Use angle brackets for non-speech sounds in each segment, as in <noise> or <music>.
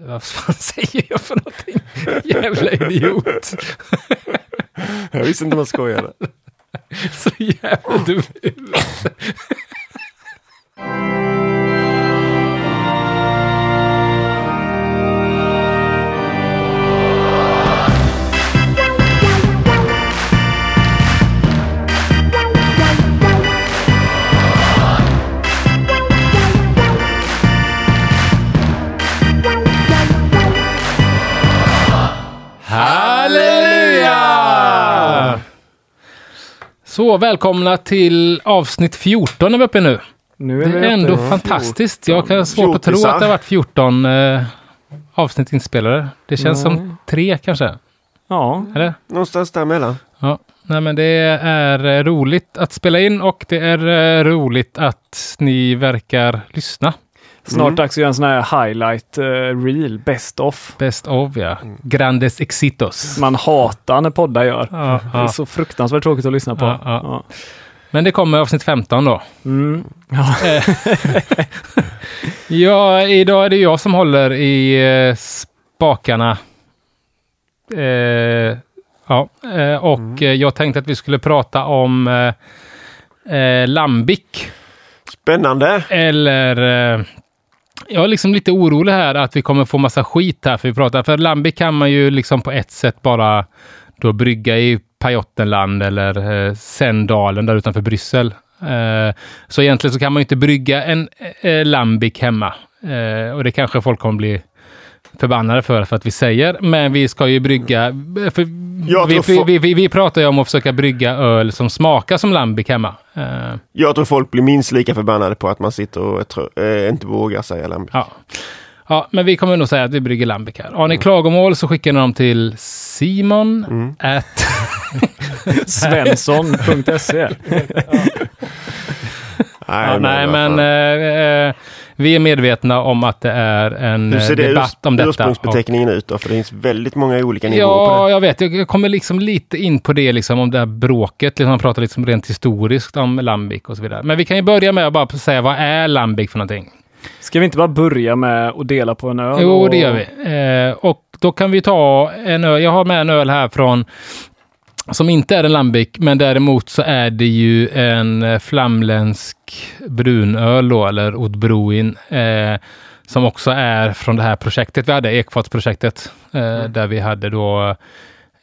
Vad fan <laughs> säger jag för någonting? Jävla idiot. Jag visste inte man skojade. <laughs> Så jävla dum Så välkomna till avsnitt 14 är vi uppe nu. Nu Det vi är uppe ändå i fantastiskt. Jag har svårt att tro att det har varit 14 eh, avsnitt inspelade. Det känns som Mm. tre kanske. Ja, Eller? Någonstans däremellan. Ja. Nej, men det är eh, roligt att spela in och det är eh, roligt att ni verkar lyssna. Snart Mm. dags att göra en sån här highlight eh, reel, best of. Best of, ja. Grandes exitos. Man hatar när poddar gör. Ja, Det är ja. så fruktansvärt tråkigt att lyssna på. Ja, ja. Men det kommer avsnitt 15 då. Mm. Ja. <laughs> Ja, idag är det jag som håller i eh, spakarna. Eh, ja, eh, och eh, jag tänkte att vi skulle prata om eh, eh, Lambic. Spännande. Eller... Eh, jag är liksom lite orolig här att vi kommer få massa skit här för vi pratar. För Lambic kan man ju liksom på ett sätt bara då brygga i Pajottenland eller eh, Sendalen där utanför Bryssel. Eh, så egentligen så kan man ju inte brygga en eh, Lambic hemma. Eh, och det kanske folk kommer bli förbannade för, för att vi säger. Men vi ska ju brygga... Vi, tror vi, vi, vi, vi pratar ju om att försöka brygga öl som smakar som Lambic hemma. Eh, Jag tror folk blir minst lika förbannade på att man sitter och tro- eh, inte vågar säga Lambic. Ja. ja, men vi kommer nog säga att vi brygger Lambic här. Har ni klagomål så skickar ni dem till Simon Mm. at... <laughs> Svensson.se. <laughs> Ja, nej, men fan. eh, eh, vi är medvetna om att det är en Hur eh, ser det debatt om detta. ursprungsbeteckningen ut då? För det finns väldigt många olika nivåer på Ja, det. jag vet. Jag kommer liksom lite in på det, liksom, om det här bråket. Liksom, man pratar liksom rent historiskt om Lambic och så vidare. Men vi kan ju börja med att bara säga vad är Lambic för någonting? Ska vi inte bara börja med att dela på en öl? Jo, och- det gör vi. Eh, och då kan vi ta en öl. Jag har med en öl här från som inte är en Lambic, men däremot så är det ju en eh, flamländsk brunöl då, eller Odbroin, eh, som också är från det här projektet vi hade, Ekfatsprojektet, eh, där vi hade då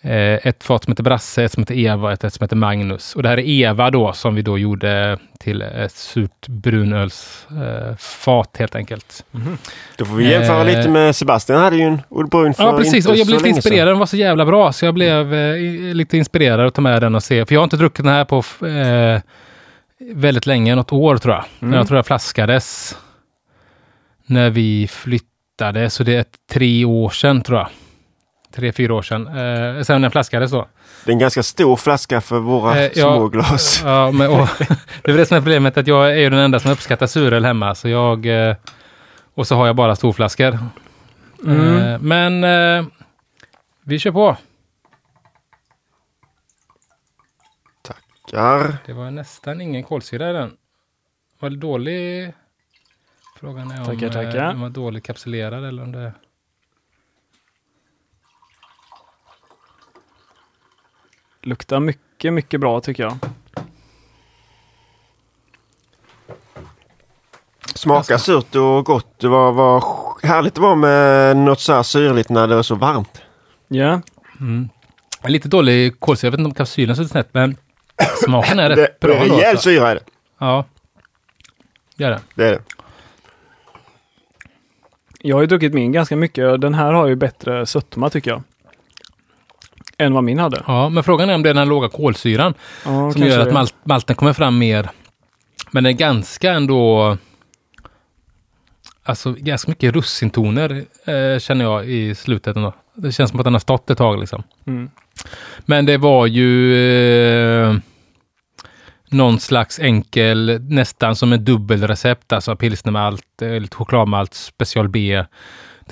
ett fat som heter Brasse, ett som heter Eva och ett som heter Magnus. Och det här är Eva då, som vi då gjorde till ett surt brunölsfat eh, helt enkelt. Då får vi jämföra Eh, lite med Sebastian hade ju en Old Brun för Ja, precis. Och jag blev lite inspirerad. Den var så jävla bra, så jag blev eh, lite inspirerad att ta med den och se. För jag har inte druckit den här på eh, väldigt länge, något år tror jag. Mm. Jag tror jag flaskades när vi flyttade, så det är tre år sedan tror jag. Tre, fyra år sedan. Eh, sen den flaskades då. Det är en ganska stor flaska för våra Eh, ja. små glas. Ja, men, och, <laughs> det är det som är problemet, att jag är ju den enda som uppskattar suröl hemma. Så jag, eh, och så har jag bara storflaskor. Mm. Eh, men eh, vi kör på. Tackar. Det var nästan ingen kolsyra i den. Var det dålig? Frågan är om Tackar, eh, tackar. den var dåligt kapsylerad eller om det... Luktar mycket, mycket bra tycker jag. Smakar surt och gott. Det var, var härligt att vara med något så här syrligt när det är så varmt. Ja, Mm. Lite dålig kolsyra, jag vet inte om kapsylen sitter snett, men smaken är <laughs> rätt Det, det bra. rejäl alltså. syra är det. Ja, det är det. Det är det. jag har ju druckit min ganska mycket och den här har ju bättre sötma tycker jag. Än vad min hade. Ja, men frågan är om det är den låga kolsyran Ja, som gör att malt, malten kommer fram mer. Men det är ganska ändå... Alltså ganska mycket russintoner eh, känner jag i slutet ändå. Det känns som att den har stått ett tag liksom. Mm. Men det var ju eh, någon slags enkel, nästan som en dubbelrecept, alltså pilsnermalt, eh, lite chokladmalt, special B,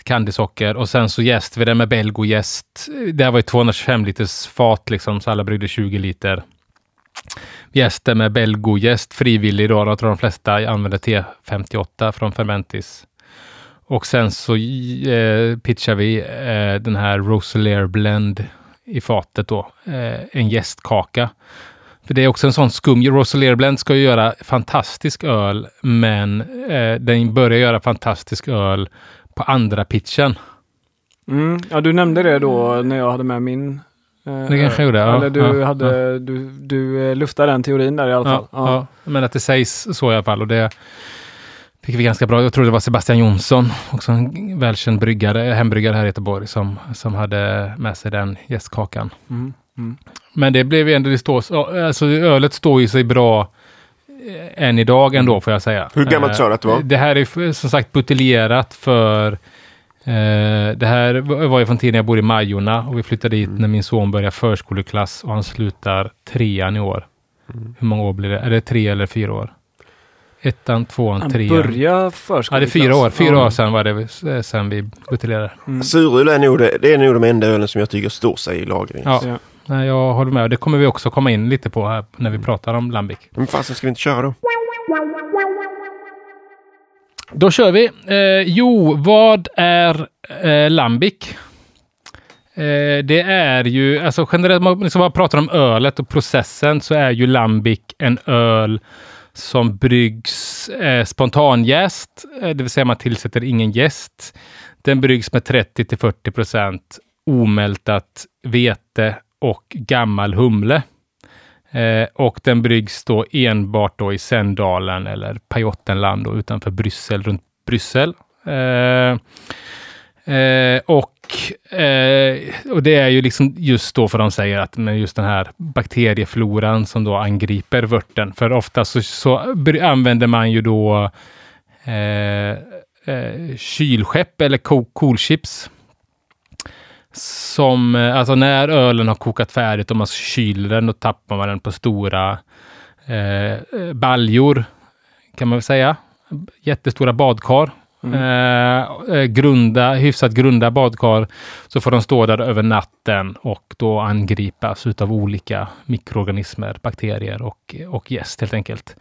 candysocker och sen så jäste vi det med belgojäst. Det här var ju 225 liters fat liksom, så alla bryggde 20 liter. Jäste med belgojäst, frivillig då, jag tror de flesta använder T58 från Fermentis. Och sen så eh, pitchar vi eh, den här Roselaire Blend i fatet då. Eh, en gästkaka. För det är också en sån skum. Roselaire Blend ska ju göra fantastisk öl, men eh, den börjar göra fantastisk öl på andra pitchen. Mm. Ja, du nämnde det då när jag hade med min. Eh, Det kanske jag gjorde, ja. Eller du, Ja, hade, du, du eh, luftade den teorin där i alla fall. Ja, ja. men att det sägs så i alla fall. Och det fick vi ganska bra. Jag tror det var Sebastian Jonsson, också en välkänd bryggare, hembryggare här i Göteborg, som, som hade med sig den gästkakan. Mm. Mm. Men det blev ju ändå, det står, alltså ölet står ju sig bra än idag ändå får jag säga. Hur gammalt Eh, sa du att det var? Det här är som sagt buteljerat för eh, det här var ju från tiden jag bodde i Majorna och vi flyttade dit när min son börjar förskoleklass och han slutar trean i år. Hur många år blir det? Är det tre eller fyra år? Ettan, tvåan, Han trean. börjar förskoleklass. Ja, det är fyra år. Fyra år sedan var det eh, sen vi buteljerade. Mm. Suröl är nog, det, det är nog de enda ölen som jag tycker står sig i lagring. Ja. Nej, jag håller med. Det kommer vi också komma in lite på här när vi pratar om Lambic. Men fasen ska vi inte köra då? Då kör vi. Eh, jo, vad är eh, Lambic? Eh, det är ju, alltså generellt, om man liksom bara pratar om ölet och processen så är ju Lambic en öl som bryggs eh, spontanjäst, eh, det vill säga man tillsätter ingen jäst. Den bryggs med 30 till 40 procent omältat vete och gammal humle. Eh, och den bryggs då enbart då i Sendalen eller Pajottenland utanför Bryssel, runt Bryssel. Eh, eh, och, eh, och det är ju liksom just då för de säger att men just den här bakteriefloran som då angriper vörten. För ofta så, så använder man ju då eh, eh, kylskepp eller kolchips coolchips som, eh, alltså när ölen har kokat färdigt och man kyler den, då tappar man den på stora eh, eh baljor, kan man väl säga. Jättestora badkar. Mm. Eh, eh, grunda, hyfsat grunda badkar. Så får de stå där över natten och då angripas utav olika mikroorganismer, bakterier och, och jäst helt enkelt.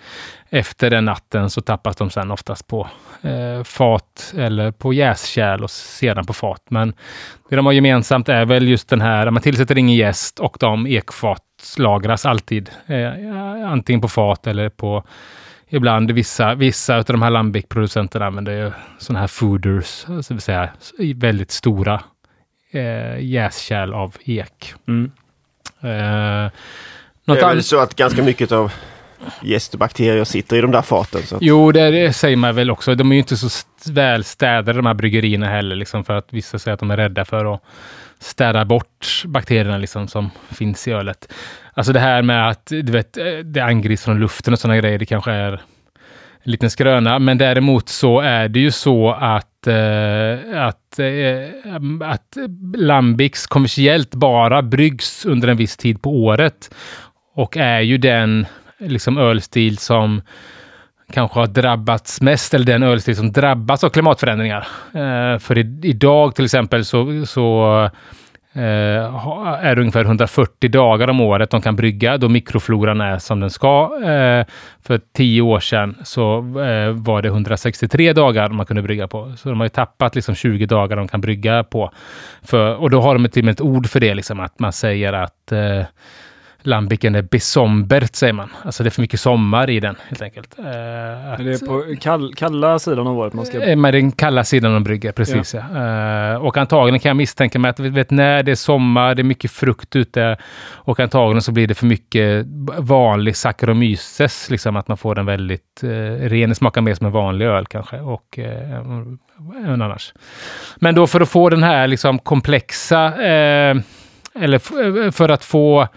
Efter den natten så tappas de sen oftast på eh, fat eller på jäskärl och sedan på fat. Men det de har gemensamt är väl just den här, man tillsätter ingen jäst och de ekfatslagras alltid. Eh, antingen på fat eller på Ibland vissa, vissa av de här Lambic-producenterna använder ju sådana här fooders, det vill säga väldigt stora eh, jäskärl av ek. Mm. Eh, Det är väl så att ganska mycket av jäst och bakterier sitter i de där faten. Så att, Jo, det, det säger man väl också. De är ju inte så st- välstädade de här bryggerierna heller, liksom, för att vissa säger att de är rädda för att städa bort bakterierna liksom, som finns i ölet. Alltså det här med att du vet, eh, det angrips från luften och sådana grejer, det kanske är en liten skröna. Men däremot så är det ju så att, eh, att, eh, att Lambics kommersiellt bara bryggs under en viss tid på året. Och är ju den liksom ölstil som kanske har drabbats mest, eller den ölstil som drabbas av klimatförändringar. Eh, för i, idag till exempel så, så eh, är det ungefär 140 dagar om året de kan brygga, då mikrofloran är som den ska. Eh, för tio år sedan så eh, var det 163 dagar man kunde brygga på. Så de har ju tappat liksom 20 dagar de kan brygga på. För, och då har de till och med ett ord för det, liksom, att man säger att eh, Lambiken är besombert, säger man. Alltså det är för mycket sommar i den, helt enkelt. Eh, att, Det är på kall, kalla sidan av året man ska... Eh, Med den kalla sidan de brygger, precis. Ja. Eh, och antagligen kan jag misstänka mig att vi vet, när det är sommar, det är mycket frukt ute och antagligen så blir det för mycket vanlig Saccharomyces, liksom att man får den väldigt eh, ren. Smakar mer som en vanlig öl kanske och eh, än annars. Men då för att få den här liksom komplexa, eh, eller f- för att få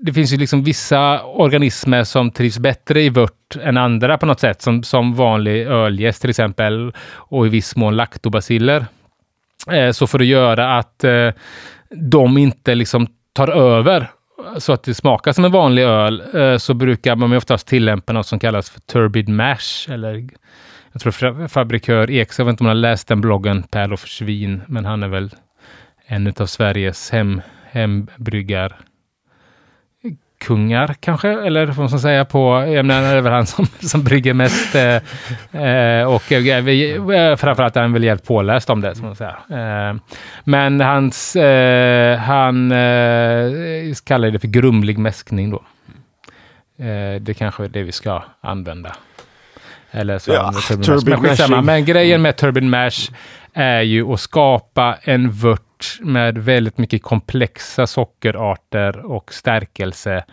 det- finns ju liksom vissa organismer som trivs bättre i vört än andra på något sätt, som, som vanlig öljäst till exempel, och i viss mån laktobaciller. Eh, så för att göra att eh, de inte liksom tar över så att det smakar som en vanlig öl, eh, så brukar man oftast tillämpa något som kallas för turbid mash, eller jag tror fabrikör Eks, jag vet inte om man har läst den bloggen, Per för svin, men han är väl en av Sveriges hem, hembryggar mäskkungar kanske, eller vad man ska säga på, jag menar det är väl han som, <laughs> som brygger mest eh, eh, och eh, vi, eh, framförallt är han väl jävligt påläst om det, som man säger. Eh, men hans, eh, han eh, kallar det för grumlig mäskning då. Det kanske är det vi ska använda. Eller så Ja, turbin turbin. Men, men grejen med turbin mash är ju att skapa en vört med väldigt mycket komplexa sockerarter och stärkelse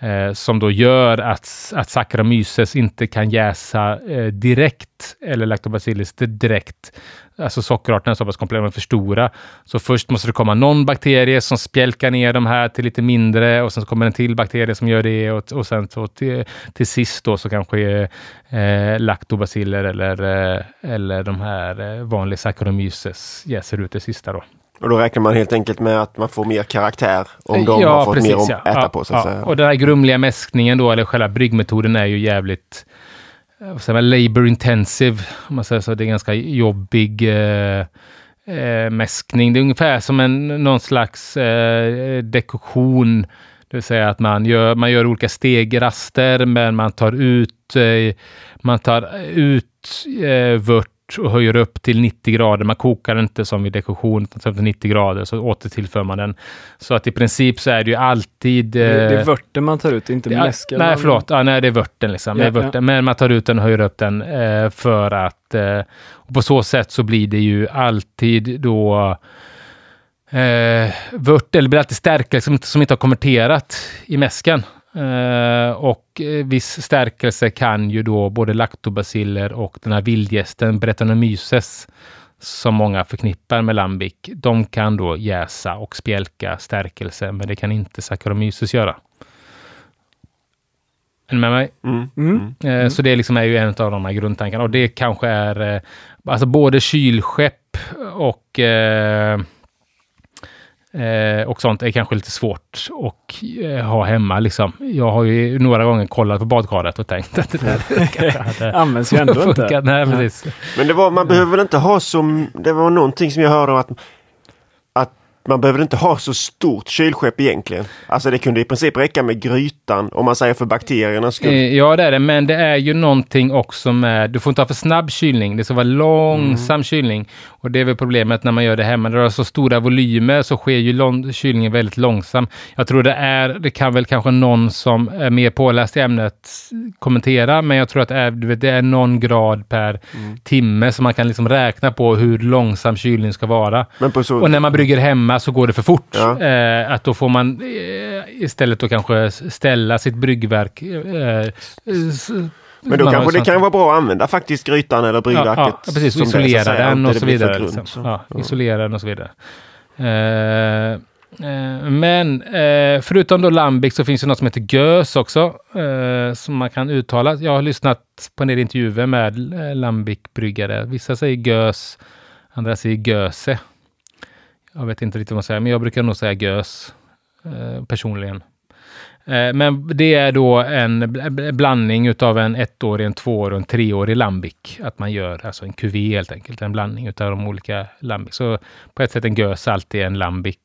eh, som då gör att, att Saccharomyces inte kan jäsa eh, direkt, eller Lactobacillus direkt. Alltså sockerarterna är så pass komplexa, de är för stora. Så först måste det komma någon bakterie som spjälkar ner de här till lite mindre och sen så kommer en till bakterie som gör det och, och sen så till, till sist då så kanske eh, Lactobaciller eller, eh, eller de här eh, vanliga Saccharomyces jäser ut det sista då. Och då räknar man helt enkelt med att man får mer karaktär om de har fått mer att äta ja, på så att ja. säga. Och den här grumliga mäskningen då, eller själva bryggmetoden är ju jävligt eh, vad säger man, labor intensive, om man säger så. Det är ganska jobbig eh, eh, mäskning. Det är ungefär som en, någon slags eh, dekoktion. Det vill säga att man gör, man gör olika stegraster, men man tar ut, eh, man tar ut eh, vört och höjer upp till 90 grader. Man kokar inte som vid dekoktion, utan till 90 grader, så återtillför man den. Så att i princip så är det ju alltid... Det, det är eh, vörten man tar ut, inte Ja, mäsken. nej, förlåt. Ja, nej, det är vörten. Liksom. det är Ja, ja. Men man tar ut den och höjer upp den eh, för att... Eh, och på så sätt så blir det ju alltid då eh, vört, eller blir alltid stärkelse som, som inte har konverterat i mäsken. Eh, och eh, viss stärkelse kan ju då både laktobaciller och den här vildgästen Brettanomyces som många förknippar med lambic. De kan då jäsa och spjälka stärkelse, men det kan inte Saccharomyces göra. Är ni med mig? Mm. Mm. Eh, Så det liksom är ju en av de här grundtankarna. Och det kanske är alltså både kylskepp och, eh, eh, och sånt är kanske lite svårt att eh, ha hemma. Liksom. Jag har ju några gånger kollat på badkaret och tänkt att det där <laughs> Används ju ändå inte. Nej, precis. Men det var, man behöver väl inte ha så... Det var någonting som jag hörde att man behöver inte ha så stort kylskepp egentligen. Alltså det kunde i princip räcka med grytan om man säger för bakteriernas skull. Eh, Ja, det är det. Men det är ju någonting också med... Du får inte ha för snabb kylning. Det ska vara långsam kylning. Och det är väl problemet när man gör det hemma. När du har så stora volymer så sker ju kylningen väldigt långsam. Jag tror det är... Det kan väl kanske någon som är mer påläst i ämnet kommentera. Men jag tror att det är, vet, det är någon grad per timme som man kan liksom räkna på hur långsam kylning ska vara. Så... Och när man brygger hemma så går det för fort. Ja. Eh, att då får man eh, istället då kanske ställa sitt bryggverk. Eh, Men då kanske det kan vara bra att använda faktiskt grytan eller ja, bryggverket. ja, precis. Det så att isolera säga, den och det så vidare. Liksom. Ja, isolera den och så vidare. Eh, eh, men eh, förutom då lambic så finns det något som heter gös också. Eh, som man kan uttala. Jag har lyssnat på en del intervjuer med eh, lambic-bryggare. Vissa säger gös, andra säger göse. Jag vet inte riktigt vad man säger, men jag brukar nog säga gös eh, personligen. Eh, Men det är då en bl- bl- blandning utav en ettårig, en tvåårig och en treårig lambic. Att man gör alltså en QV helt enkelt, en blandning utav de olika lambic. Så på ett sätt en gös alltid en lambic.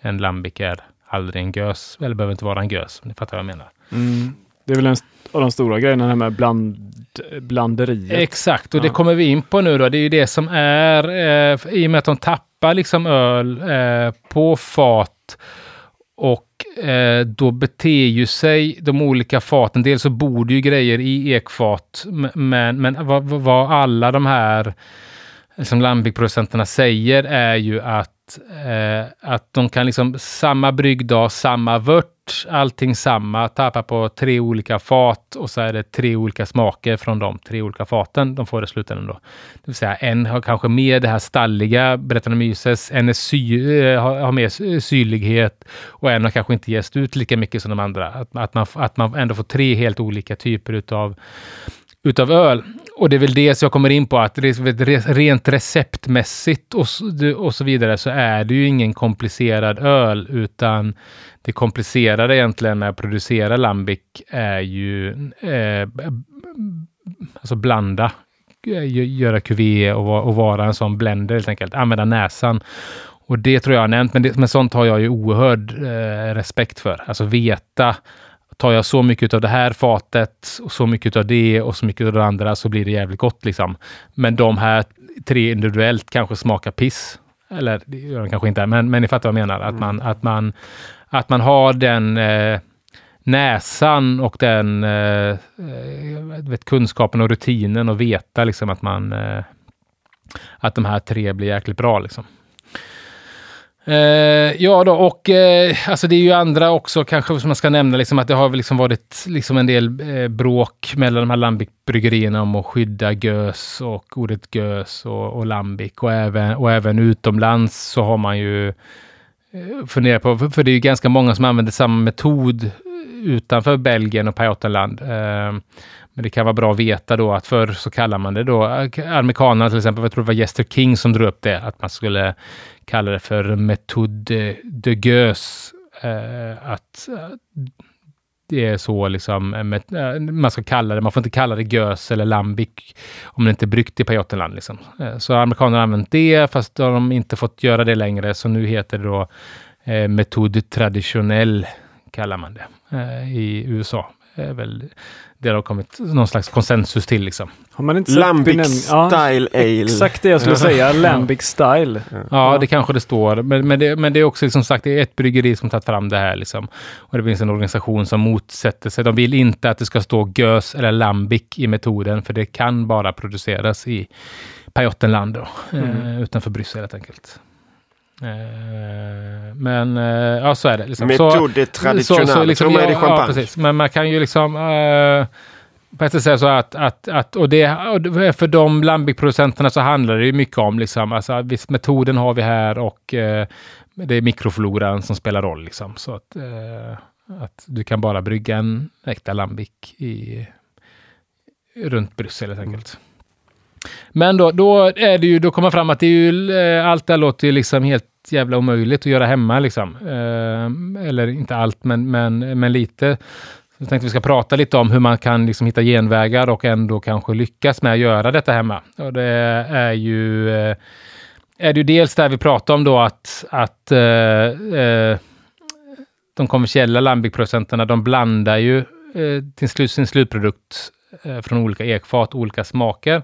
En lambic är aldrig en gös, eller behöver inte vara en gös, om ni fattar vad jag menar. Mm. Det är väl en av de stora grejerna, det här med bland, blanderiet. Exakt, och det Ja. kommer vi in på nu då. Det är ju det som är, eh, i och med att de tappar liksom öl eh, på fat och eh, då beter ju sig de olika faten. Dels så bor det ju grejer i ekfat, men, men vad, vad- alla de här som Lambic-producenterna säger är ju att, eh, att de kan liksom samma bryggdag, samma vört, allting samma, tappa på tre olika fat och så är det tre olika smaker från de tre olika faten de får i slutändan då. Det vill säga en har kanske mer det här stalliga, Brettanomyces, en är sy, eh, har, har mer syrlighet och en har kanske inte gäst ut lika mycket som de andra. Att, att, man, att man ändå får tre helt olika typer utav utav öl. Och det är väl det som jag kommer in på, att rent receptmässigt och, så- och så vidare så är det ju ingen komplicerad öl, utan det komplicerade egentligen med att producera lambic är ju eh, alltså blanda, eh, göra QV och, och vara en sån blender helt enkelt, använda näsan. Och det tror jag har nämnt, men, det, men sånt har jag ju oerhörd eh, respekt för. Alltså veta tar jag så mycket av det här fatet och så mycket av det och så mycket av det andra så blir det jävligt gott liksom. Men de här tre individuellt kanske smakar piss. Eller det gör de kanske inte, men, men ni fattar vad jag menar. Att, man, att, man, att man har den eh, näsan och den eh, vet, kunskapen och rutinen och veta liksom att man eh, att de här tre blir jäkligt bra. Liksom. Eh, ja då, och eh, alltså det är ju andra också kanske som man ska nämna, liksom att det har liksom varit liksom en del eh, bråk mellan de här Lambic-bryggerierna om att skydda gös och ordet gös och, och Lambic och även, och även utomlands så har man ju eh, funderat på, för, för det är ju ganska många som använder samma metod utanför Belgien och Pajottenland. Men det kan vara bra att veta då att förr så kallar man det då, eh, amerikanerna till exempel, jag tror det var Jester King som drog upp det, att man skulle kalla det för metode de gös. Eh, att eh, det är så liksom, eh, eh, man ska kalla det, man får inte kalla det gös eller lambic om det inte är bryggt i Pajottenland. Liksom. Eh, så amerikanerna har använt det, fast de har inte fått göra det längre, så nu heter det då eh, metod traditionell, kallar man det eh, i USA är väl det har kommit någon slags konsensus till. Liksom. Har man inte Lambic style ja, ale. Exakt det jag skulle <laughs> säga, Lambic style. Ja, ja, det kanske det står. Men, men, det, men det är också som sagt det är ett bryggeri som tagit fram det här. Liksom. Och det finns en organisation som motsätter sig. De vill inte att det ska stå gös eller lambic i metoden, för det kan bara produceras i Pajottenland, då, mm. eh, utanför Bryssel helt enkelt. Eh, men eh, ja, så är det. Liksom. Metode traditionell, så, så, liksom, tror man är det champagne. Ja, precis. Men man kan ju liksom uh, på ett sätt säga så att, att, att och det, för de Lambic-producenterna så handlar det ju mycket om liksom, alltså visst metoden har vi här och uh, det är mikrofloran som spelar roll liksom. Så att, uh, att du kan bara brygga en äkta Lambic i, runt Bryssel helt enkelt. Men då, då är det ju, då kommer fram att det är ju, eh, allt det här låter ju liksom helt jävla omöjligt att göra hemma liksom. Eh, eller inte allt, men, men, men lite. Så jag tänkte vi ska prata lite om hur man kan liksom hitta genvägar och ändå kanske lyckas med att göra detta hemma. Och det är ju, eh, är det ju dels där vi pratar om då att, att eh, eh de kommersiella lambic-producenterna, de blandar ju eh, till slut sin slutprodukt eh, från olika ekfat, olika smaker.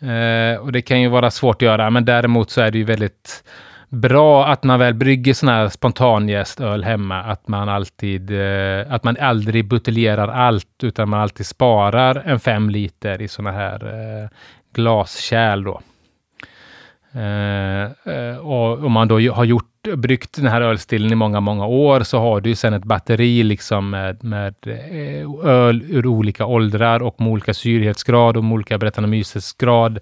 Eh, och det kan ju vara svårt att göra, men däremot så är det ju väldigt bra att man väl brygger sån här spontanjästöl hemma, att man alltid, eh, att man aldrig buteljerar allt, utan man alltid sparar en fem liter i såna här eh, glaskärl då. Eh, eh, och om man då har gjort bryggt den här ölstilen i många, många år så har du sen ett batteri liksom med, med eh, öl ur olika åldrar och med olika syrhetsgrad och med olika Brettanomyces-grad.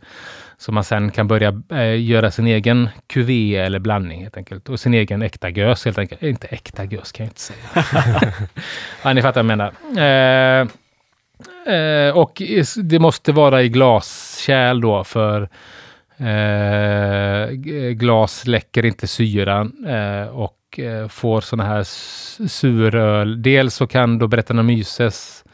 Så man sen kan börja eh, göra sin egen kuvé eller blandning helt enkelt. Och sin egen äkta gös helt enkelt. Inte äkta gös kan jag inte säga. <laughs> ja, ni fattar vad jag menar. Eh, eh, och det måste vara i glaskärl då för Eh, glas läcker inte syran eh, och eh, får sådana här suröl. Dels så kan då Brettanomyces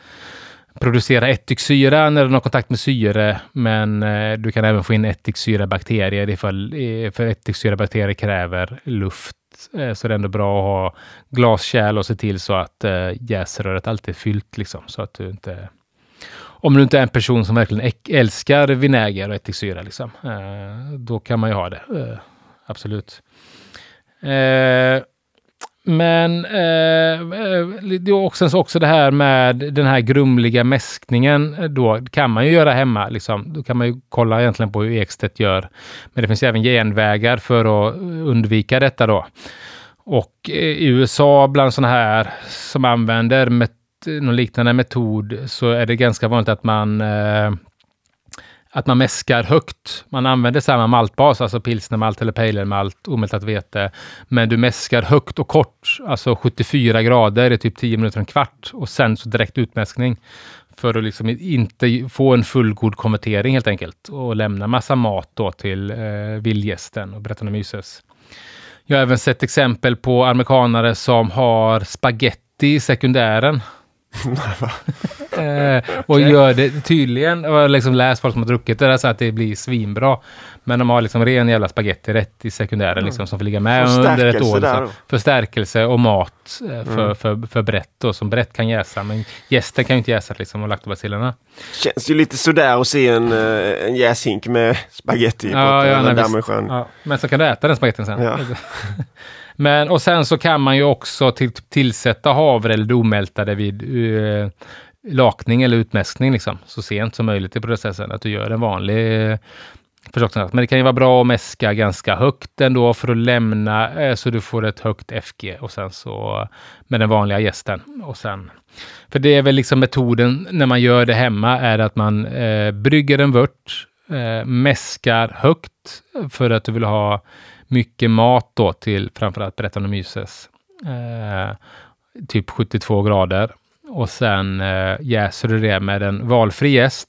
producera ättiksyra när den har kontakt med syre, men eh, du kan även få in ättiksyrabakterier ifall för ättiksyrabakterier kräver luft. Eh, så det är ändå bra att ha glaskärl och se till så att eh, jäsröret alltid är fyllt liksom, så att du inte om du inte är en person som verkligen älskar vinäger och ättiksyra, liksom, eh, då kan man ju ha det. Eh, absolut. Eh, men eh, eh det är också, också det här med den här grumliga mäskningen. Eh, då kan man ju göra hemma. Liksom. Då kan man ju kolla egentligen på hur Ekstedt gör. Men det finns även genvägar för att eh, undvika detta då. Och i USA bland sådana här som använder Eh, någon liknande metod så är det ganska vanligt att man eh, att man mäskar högt. Man använder samma maltbas, alltså pilsnermalt eller pejlermalt, omältat vete. Men du mäskar högt och kort, alltså 74 grader i typ 10 minuter, en kvart och sen så direkt utmäskning. För att liksom inte få en fullgod konvertering helt enkelt och lämna massa mat då till eh, vildgästen och Brettanomyces. Jag har även sett exempel på amerikanare som har spaghetti i sekundären. <laughs> Eh, och gör det tydligen, och jag har liksom läst folk som har druckit det, så att det blir svinbra. Men de har liksom ren jävla spagettirätt i sekundären liksom, som får ligga med under ett år. Där Liksom. Förstärkelse och mat eh, för, för, för brett då, som brett kan jäsa. Men gästen kan ju inte jäsa liksom, och laktobacillerna. Känns ju lite sådär att se en, eh, en jäshink med spaghetti på Ja, ett- ja, nej, visst. dammsjön. Ja, men så kan du äta den spagettin sen. Ja. <laughs> <laughs> men, och sen så kan man ju också till, tillsätta havre eller det omältade vid uh, lakning eller utmäskning liksom, så sent som möjligt i processen. Att du gör en vanlig eh. Men det kan ju vara bra att mäska ganska högt ändå för att lämna eh, så du får ett högt FG och sen så med den vanliga gästen. Och sen, för det är väl liksom metoden när man gör det hemma är att man eh, brygger en vört, eh, mäskar högt för att du vill ha mycket mat då till framförallt Brettanomyces. Eh, typ 72 grader. Och sen eh, jäser du det med en valfri jäst.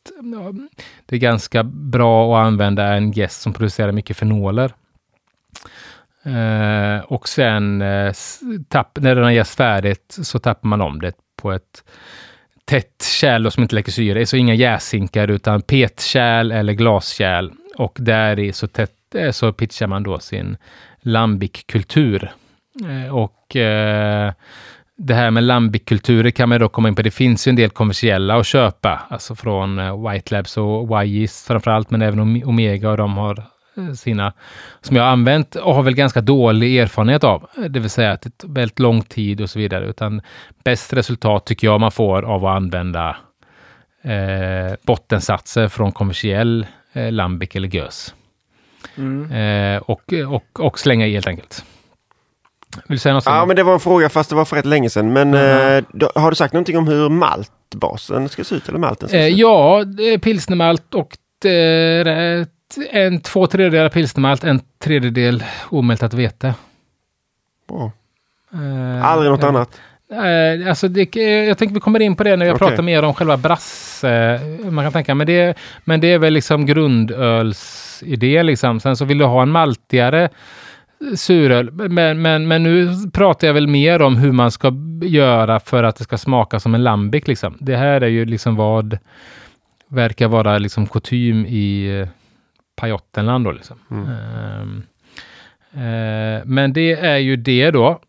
Det är ganska bra att använda en jäst som producerar mycket fenoler. Eh, och sen eh, tapp, när den har jäst färdigt så tappar man om det på ett tätt kärl som inte läcker syre. Så inga jäsinkar utan petkärl eller glaskärl. Och där i så, tätt, så pitchar man då sin lambic-kultur. Eh, och eh, det här med lambic-kulturer kan man då komma in på. Det finns ju en del kommersiella att köpa, alltså från eh, White Labs och YGIS framförallt, men även Omega och de har eh, sina som jag har använt och har väl ganska dålig erfarenhet av. Det vill säga att det tar väldigt lång tid och så vidare. Utan bäst resultat tycker jag man får av att använda eh, bottensatser från kommersiell eh, lambic eller gös. Mm. Eh, och, och, och slänga i helt enkelt. Vill du säga något? Ja, men det var en fråga fast det var för rätt länge sedan. Men Mhm. eh, då, har du sagt någonting om hur maltbasen ska se ut? Eller malten ska Eh, se ut? ja, det är pilsnermalt och en två tredjedelar pilsnermalt, en tredjedel omältat vete. Bra. Eh, Aldrig något eh, annat? Eh, alltså det, eh, jag tänker vi kommer in på det när jag Okej. pratar mer om själva brass. Eh, man kan tänka, men det, men det är väl liksom grundölsidé liksom. Sen så vill du ha en maltigare suröl. Men, men, men nu pratar jag väl mer om hur man ska göra för att det ska smaka som en lambic liksom. Det här är ju liksom vad verkar vara liksom kutym i eh, Pajottenland då liksom. Ehm, eh, men det är ju det då.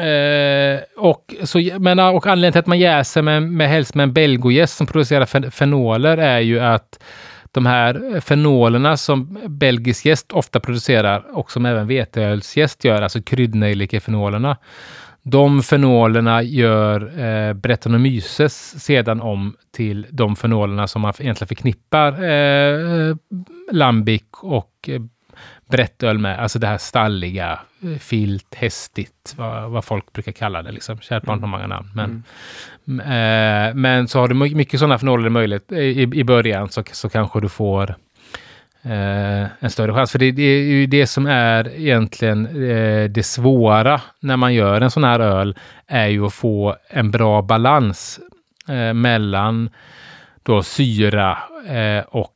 Eh, och, så, men, och anledningen till att man jäser med, med helst med en belgojäst som producerar fen, fenoler är ju att de här fenolerna som belgisk jäst ofta producerar och som även veteölsjäst gör, alltså kryddnejlikefenolerna. De fenolerna gör eh, Brettanomyces sedan om till de fenolerna som man egentligen förknippar eh, lambic och eh, brettöl med. Alltså det här stalliga, eh, filt, hästigt, vad, vad folk brukar kalla det. Liksom. Kärt barn har många namn. Men, mm. Eh, men så har du mycket sådana fenoler är möjligt i, i början så, så kanske du får eh, en större chans. För det, det är ju det som är egentligen eh, det svåra när man gör en sån här öl, är ju att få en bra balans eh, mellan då syra eh, och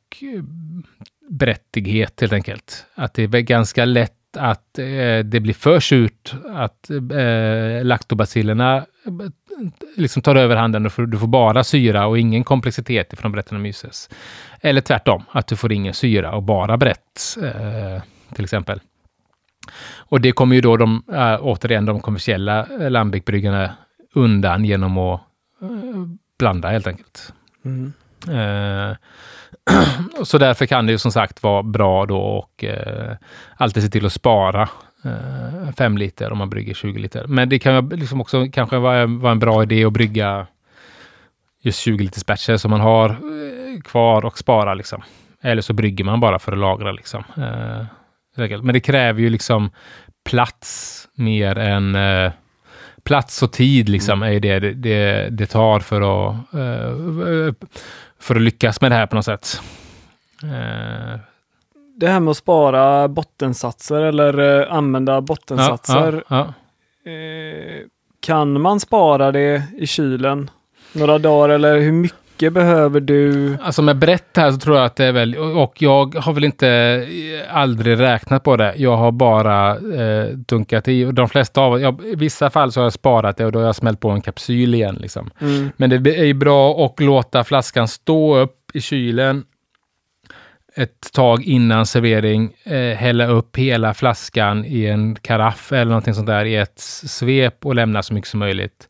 berättighet brättighet helt enkelt. Att det är ganska lätt att eh, det blir för surt, att eh, laktobacillerna liksom tar överhanden och får, du får bara syra och ingen komplexitet från Brettanomyces. Eller tvärtom, att du får ingen syra och bara brett, eh, till exempel. Och det kommer ju då de, äh, återigen de kommersiella äh, lambic-bryggarna undan genom att äh, blanda helt enkelt. Mm. Eh, <clears throat> så därför kan det ju som sagt vara bra då och eh, alltid se till att spara eh, 5 liter om man brygger 20 liter. Men det kan liksom också kanske vara, vara en bra idé att brygga just 20 liters batcher som man har eh, kvar och spara liksom. Eller så brygger man bara för att lagra liksom. Eh. Men det kräver ju liksom plats mer än eh, plats och tid liksom är ju det, det det tar för att eh, för att lyckas med det här på något sätt. Det här med att spara bottensatser eller eh, använda bottensatser. ja, Eh, kan man spara det i kylen några dagar eller hur mycket behöver du? Alltså med brett här så tror jag att det är väl, och jag har väl inte eh, aldrig räknat på det. Jag har bara eh, dunkat i de flesta av jag, I vissa fall så har jag sparat det och då har jag smält på en kapsyl igen. Liksom. Mm. Men det är bra att låta flaskan stå upp i kylen ett tag innan servering, eh, hälla upp hela flaskan i en karaff eller någonting sånt där i ett svep och lämna så mycket som möjligt.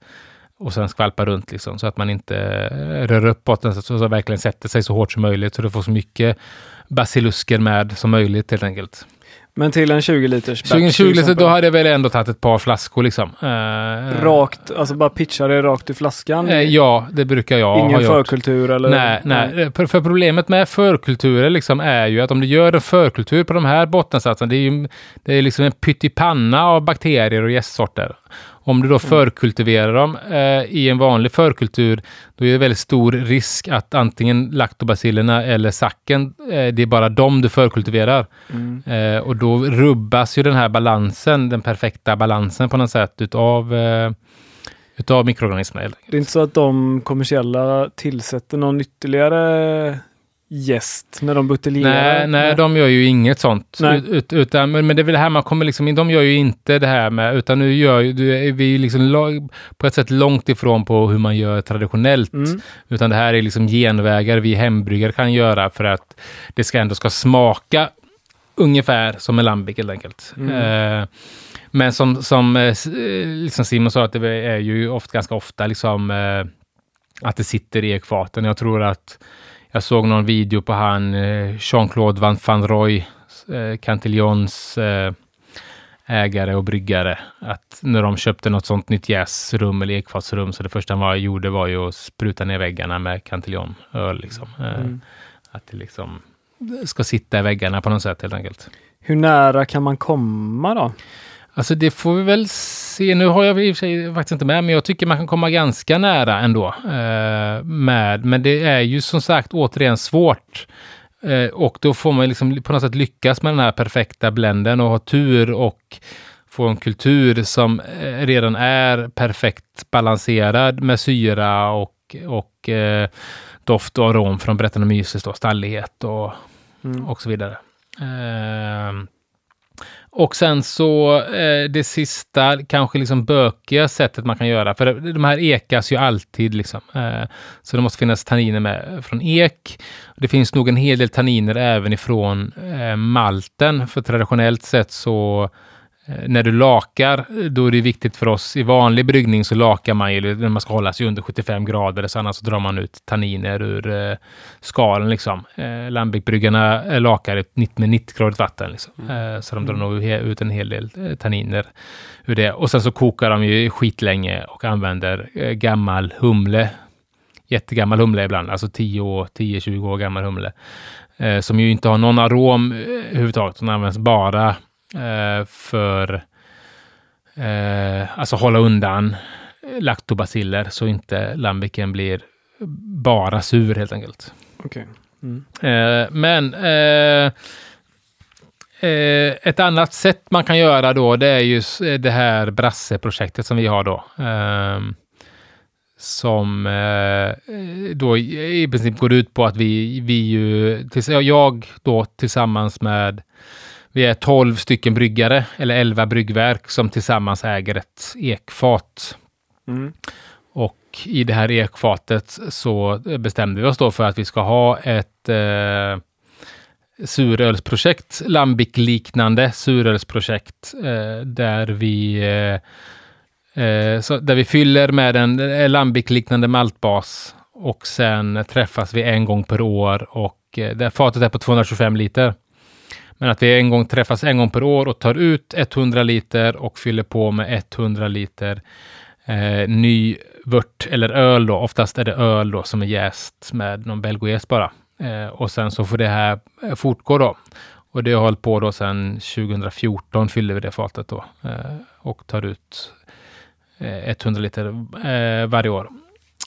Och sen skvalpa runt liksom, så att man inte eh, rör upp botten så att det verkligen sätter sig så hårt som möjligt, så du får så mycket basilusker med som möjligt helt enkelt. Men till en 20 liters batch 2020 till liter, exempel. då hade jag väl ändå tagit ett par flaskor liksom. Eh, Rakt, alltså bara pitcha det rakt i flaskan? eh, ja, det brukar jag Ingen ha gjort. förkultur eller? Nej, nej. För, för problemet med förkulturer liksom är ju att om du gör en förkultur på de här bottensatserna, det är ju det är liksom en pyttipanna av bakterier och gästsorter. Om du då förkultiverar dem eh, i en vanlig förkultur, då är det väldigt stor risk att antingen laktobacillerna eller sacken, eh, det är bara dem du förkultiverar. Mm. Eh, och då rubbas ju den här balansen, den perfekta balansen på något sätt utav, eh, utav mikroorganismerna. Det är inte så att de kommersiella tillsätter någon ytterligare gäst när de buteljerar? Nej, nej, de gör ju inget sånt. Ut, ut, utan, men, men det är väl det här man kommer liksom, in- de gör ju inte det här med, utan nu gör ju, du, är vi liksom på ett sätt långt ifrån på hur man gör traditionellt. Mm. Utan det här är liksom genvägar vi hembryggare kan göra för att det ska ändå ska smaka ungefär som en lambic helt enkelt. Mm. Eh, men som, som eh, eh, liksom Simon sa, att det är ju ofta, ganska ofta liksom, eh, att det sitter i ekfaten. Jag tror att jag såg någon video på han eh, Jean-Claude Van, van Roy, eh, Cantillons eh, ägare och bryggare, att när de köpte något sånt nytt jäsrum eller ekfatsrum, så det första han var, gjorde var ju att spruta ner väggarna med Cantillon-öl. Liksom. Mm. Att det liksom ska sitta i väggarna på något sätt helt enkelt. Hur nära kan man komma då? Alltså det får vi väl se. Nu har jag i och för sig faktiskt inte med, men jag tycker man kan komma ganska nära ändå. Eh, med. Men det är ju som sagt återigen svårt. Eh, och då får man liksom på något sätt lyckas med den här perfekta blenden och ha tur och få en kultur som eh, redan är perfekt balanserad med syra och, och eh, doft och arom från Brettanomyces, då, stallighet och Mm. och så vidare. Ehm, och sen så eh, det sista, kanske liksom bökiga sättet man kan göra, för de här ekas ju alltid liksom. Eh, så det måste finnas tanniner med från ek. Det finns nog en hel del tanniner även ifrån eh, malten, för traditionellt sett så när du lakar, då är det viktigt för oss i vanlig bryggning så lakar man ju när man ska hålla sig under 75 grader, så annars så drar man ut tanniner ur eh, skalen. Liksom. Eh, Lambic-bryggarna eh, lakar ett 90 med 90-gradigt vatten. Liksom. Eh, så de drar nog he- ut en hel del eh, tanniner ur det. Och sen så kokar de ju skitlänge och använder eh, gammal humle. Jättegammal humle ibland, alltså 10 år, 10-20 år gammal humle. Eh, som ju inte har någon arom eh, överhuvudtaget. Den används bara eh, för eh, alltså hålla undan laktobaciller så inte lambiken blir bara sur helt enkelt. Okej. Mm. Eh, men eh, eh, ett annat sätt man kan göra då, det är ju s- det här Brasse-projektet som vi har då. ehm, som eh, då i princip går ut på att vi, vi ju, jag då tillsammans med, vi är 12 stycken bryggare, eller 11 bryggverk som tillsammans äger ett ekfat. Mm. Och i det här ekfatet så bestämde vi oss då för att vi ska ha ett eh, surölsprojekt, Lambic-liknande surölsprojekt, eh, där vi eh, eh, så, där vi fyller med en eh, Lambic-liknande maltbas och sen träffas vi en gång per år och eh, det fatet är på 225 liter. Men att vi en gång träffas en gång per år och tar ut 100 liter och fyller på med 100 liter eh, ny vört eller öl då. Oftast är det öl då som är jäst med någon belgojäst bara. Eh, och sen så får det här eh, fortgå då. Och det har hållit på då sedan 2014 fyller vi det fatet då eh, och tar ut eh, 100 liter eh, varje år.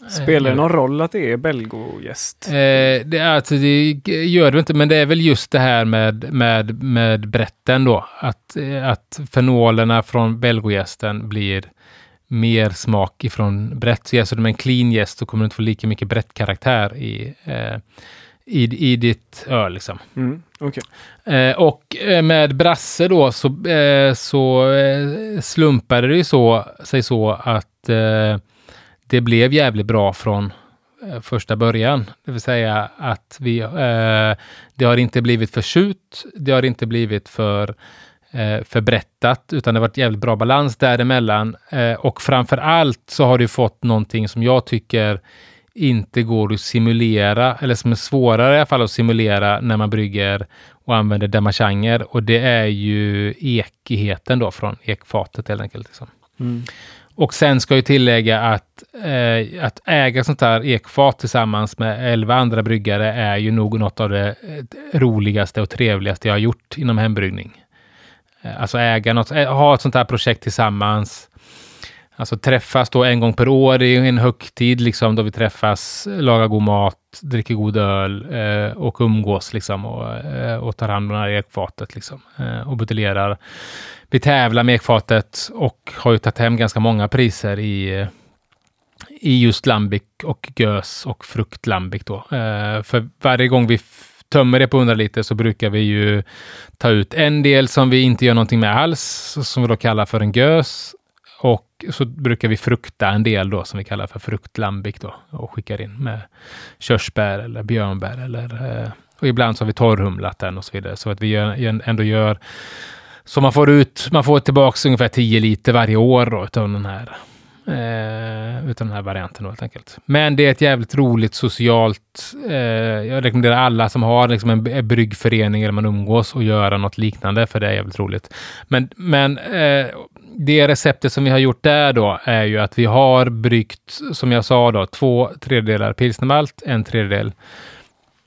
Spelar det Eh, någon roll att det är belgogäst? Eh, det, alltså, det gör det inte, men det är väl just det här med, med, med bretten då. Att, eh, att fenolerna från belgojästen blir mer smak ifrån brett. Så jäser du med en clean jäst så kommer du inte få lika mycket brett-karaktär i, eh, i, i ditt öl. Liksom. Mm, okay. Eh, och eh, med Brasse då så, så slumpade det ju så, sig så att det blev jävligt bra från eh, första början. Det vill säga att vi, eh, det har inte blivit för tjut, det har inte blivit för eh, förberättat, utan det har varit jävligt bra balans däremellan. Eh, och framför allt så har du fått någonting som jag tycker inte går att simulera, eller som är svårare i alla fall att simulera när man brygger och använder damachanger. Och det är ju ekigheten då från ekfatet helt enkelt. Liksom. Mm. Och sen ska jag tillägga att, eh, att äga sånt här ekfat tillsammans med elva andra bryggare är ju nog något av det eh, roligaste och trevligaste jag har gjort inom hembryggning. Eh, alltså äga något, eh, ha ett sånt här projekt tillsammans. Alltså träffas då en gång per år i en högtid, liksom, då vi träffas, lagar god mat, dricker god öl eh, och umgås liksom, och, eh, och tar hand om det här ekfatet liksom, eh, och buteljerar. Vi tävlar med ekfatet och har ju tagit hem ganska många priser i, i just lambic och gös och fruktlambic då. Eh, för varje gång vi tömmer det på 100 liter så brukar vi ju ta ut en del som vi inte gör någonting med alls, som vi då kallar för en gös. Och så brukar vi frukta en del då som vi kallar för fruktlambic då och skickar in med körsbär eller björnbär eller eh, och ibland så har vi torrhumlat den och så vidare så att vi gör, ändå gör så man får ut, man får tillbaka ungefär 10 liter varje år då utav den här Eh, utan den här varianten då, helt enkelt. Men det är ett jävligt roligt socialt... Eh, jag rekommenderar alla som har liksom en, en bryggförening eller man umgås och göra något liknande, för det är jävligt roligt. Men, men eh, det receptet som vi har gjort där då är ju att vi har bryggt, som jag sa då, två tredjedelar pilsnermalt, en tredjedel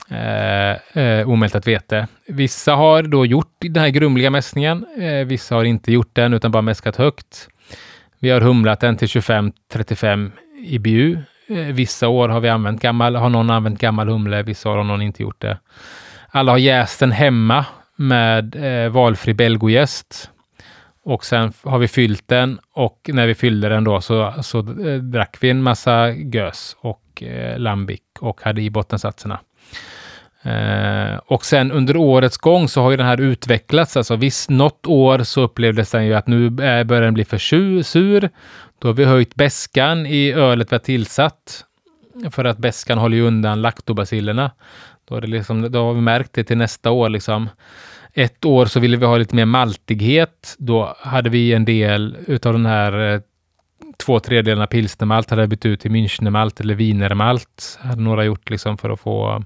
eh, eh, omältat vete. Vissa har då gjort den här grumliga mäskningen. Eh, vissa har inte gjort den utan bara mäskat högt. Vi har humlat den till 25-35 IBU. Eh, vissa år har vi använt gammal, har någon använt gammal humle, vissa år har någon inte gjort det. Alla har jäst den hemma med eh, valfri belgojäst. Och sen har vi fyllt den och när vi fyllde den då så, så eh, drack vi en massa gös och eh, lambic och hade i bottensatserna. Eh, och sen under årets gång så har ju den här utvecklats. Alltså visst, något år så upplevdes den ju att nu börjar den bli för sur. Då har vi höjt bäskan i ölet vi har tillsatt. För att bäskan håller ju undan laktobacillerna. Då, är det liksom, då har vi märkt det till nästa år. Liksom. Ett år så ville vi ha lite mer maltighet. Då hade vi en del utav den här eh, två tredjedelarna pilsnermalt hade bytt ut till Münchenmalt eller Wienermalt. Hade några gjort liksom för att få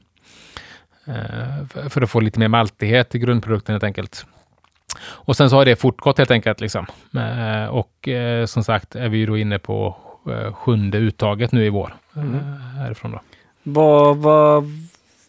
Eh, för att få lite mer maltighet i grundprodukten helt enkelt. Och sen så har det fortgått helt enkelt. Liksom. Eh, och eh, som sagt är vi då inne på sjunde uttaget nu i vår. Mm. Härifrån då. Vad, vad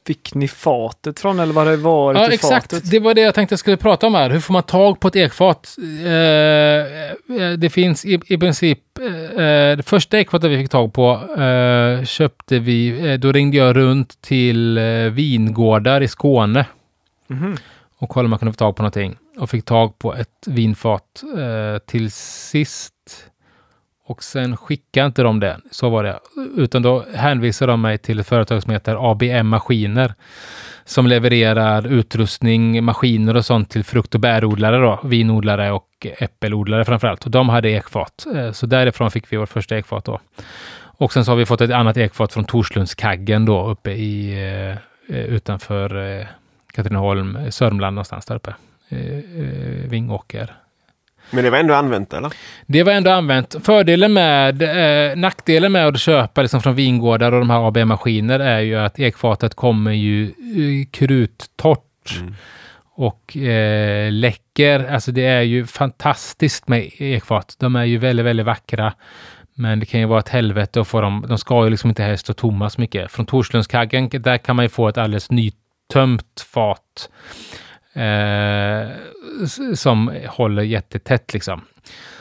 fick ni fatet från eller vad det varit ja, exakt. fatet? Det var det jag tänkte jag skulle prata om här. Hur får man tag på ett ekfat? Eh, det finns i, i princip, eh, det första ekfatet vi fick tag på eh, köpte vi, eh, då ringde jag runt till eh, vingårdar i Skåne. Mm -hmm. Och kollade om man kunde få tag på någonting. Och fick tag på ett vinfat. Eh, till sist och sen skickade inte de det. Så var det. Utan då hänvisade de mig till ett företag som heter ABM Maskiner. Som levererar utrustning, maskiner och sånt till frukt och bärodlare då. Vinodlare och äppelodlare framförallt. Och de hade ekfat. Eh, så därifrån fick vi vårt första ekfat då. Och sen så har vi fått ett annat ekfat från Torslundskaggen då uppe i eh, utanför eh, Katrineholm, Sörmland någonstans där uppe. Vingåker men det var ändå använt eller? Det var ändå använt. Fördelen med, eh, nackdelen med att köpa liksom från vingårdar och de här AB-maskiner är ju att ekfatet kommer ju eh, kruttorrt. Mm. Och eh, läcker. Alltså det är ju fantastiskt med ekfat. De är ju väldigt, väldigt vackra. Men det kan ju vara ett helvete att få dem. De ska ju liksom inte helst stå tomma så mycket. Från Torslundskaggen, där kan man ju få ett alldeles nytömt fat eh, som håller jättetätt liksom.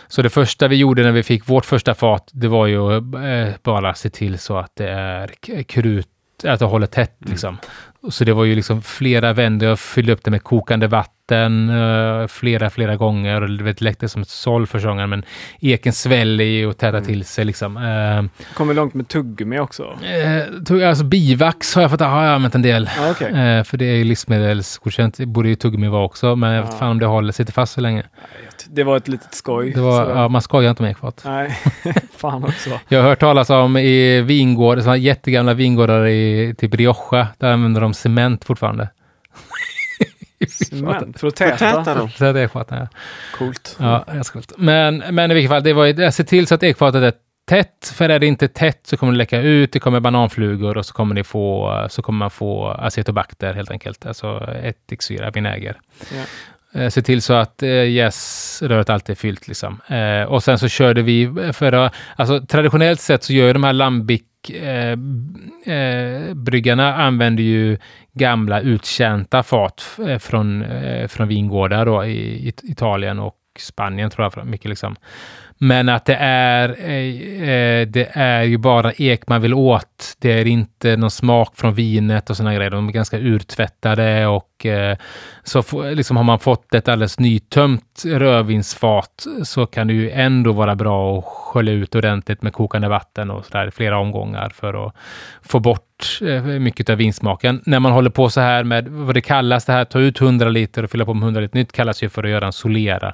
Så det första vi gjorde när vi fick vårt första fat, det var ju eh, bara se till så att det är krut, att det håller tätt mm. liksom. Så det var ju liksom flera vändor, jag fyllde upp det med kokande vatten vatten eh, flera, flera gånger och det vet, läckte som ett såll första gången, men eken sväller ju och tätar till sig liksom. Eh, Kommer långt med tuggummi också. eh, tog- alltså bivax har jag fått, har jag använt en del. Ja, okej. Eh, för det är ju livsmedelsgodkänt, borde ju tuggummi vara också, men jag vet fan om det håller, sitter fast så länge. Det var ett litet skoj. Det var, ja, man skojar inte med ekfat. Nej, <laughs> fan också. Jag har hört talas om i vingårdar, jättegamla vingårdar i typ Rioja, där använder de cement fortfarande. Cement för att För att täta. täta dem. Så är ekfaten, ja. Coolt. Ja, ganska coolt. Men, men i vilket fall, det var se till så att ekfatet är tätt, för är det inte tätt så kommer det läcka ut, det kommer bananflugor och så kommer, ni få, så kommer man få acetobacter helt enkelt, alltså ättiksyra, vinäger. Ja. Eh, Se till så att eh, jäsröret alltid är fyllt. Liksom. Eh, och sen så körde vi, för att, alltså traditionellt sett så gör de här Lambic eh, eh, bryggarna använder ju gamla uttjänta fat eh, från, eh, från vingårdar då, i, i Italien och Spanien tror jag mycket liksom. Men att det är, eh, eh, det är ju bara ek man vill åt. Det är inte någon smak från vinet och sådana grejer. De är ganska urtvättade och eh, så liksom har man fått ett alldeles nytömt rödvinsfat så kan det ju ändå vara bra att skölja ut ordentligt med kokande vatten och sådär i flera omgångar för att få bort eh, mycket av vinsmaken. När man håller på så här med vad det kallas det här, ta ut 100 liter och fylla på med 100 liter nytt kallas ju för att göra en solera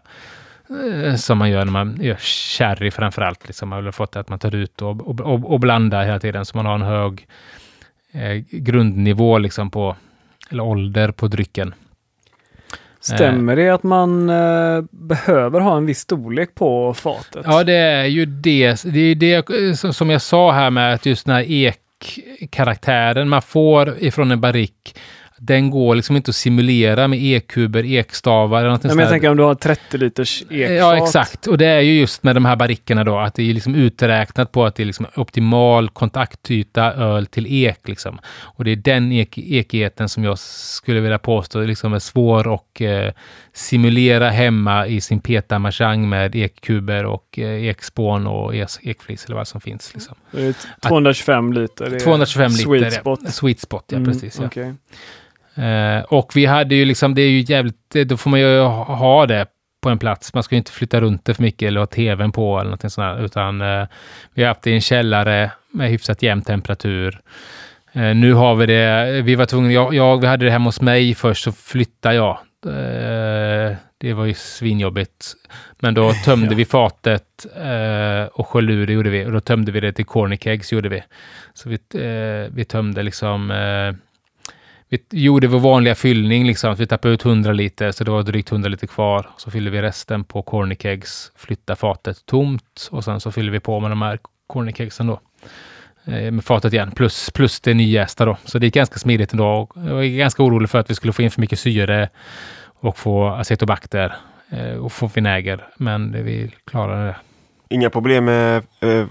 som man gör när man gör sherry framför allt. Liksom. Man har fått det att man tar ut och, och, och, och blandar hela tiden så man har en hög eh, grundnivå liksom på, eller ålder på drycken. Stämmer det att man eh, behöver ha en viss storlek på fatet? Ja, det är ju det. Det är det eh, som- jag sa här med att just den här ek-karaktären man får ifrån en barrick, den går liksom inte att simulera med ekkuber, ekstavar eller något sånt men jag tänker om du har 30 liters ekfat. Ja, exakt. Och det är ju just med de här barrickerna då, att det är liksom uträknat på att det är liksom optimal kontaktyta öl till ek. Liksom. Och det är den ek ekigheten som jag skulle vilja påstå liksom är svår att eh, simulera hemma i sin petamachang med ekkuber och eh, ekspån och ekflis eller vad som finns. Liksom. Det är 225 liter. det är 225 liter. Sweet ja. spot. Sweet spot, ja Mm, precis. Ja. okej. Eh, och vi hade ju liksom, det är ju jävligt, då får man ju ha det på en plats. Man ska ju inte flytta runt det för mycket eller ha tvn på eller någonting sånt där, utan eh, vi har haft det i en källare med hyfsat jämn temperatur. Eh, nu har vi det, vi var tvungna, jag, jag, vi hade det hemma hos mig först, så flyttade jag. Eh, det var ju svinjobbigt. Men då <laughs> tömde Ja. vi fatet eh, och sköljde ur det gjorde vi. Och då tömde vi det till corny kegs gjorde vi. Så vi, vi tömde liksom vi gjorde vår vanliga fyllning, liksom. vi tappade ut 100 liter, så det var drygt 100 liter kvar. Så fyllde vi resten på corny kegs, flyttade fatet tomt och sen så fyllde vi på med de här corny kegsen då. Eh, med fatet igen, plus, plus det nyjästa då. Så det gick ganska smidigt ändå. Och Jag var ganska orolig för att vi skulle få in för mycket syre och få acetobakter eh, och få vinäger. Men det, vi klarade det. Inga problem med eh,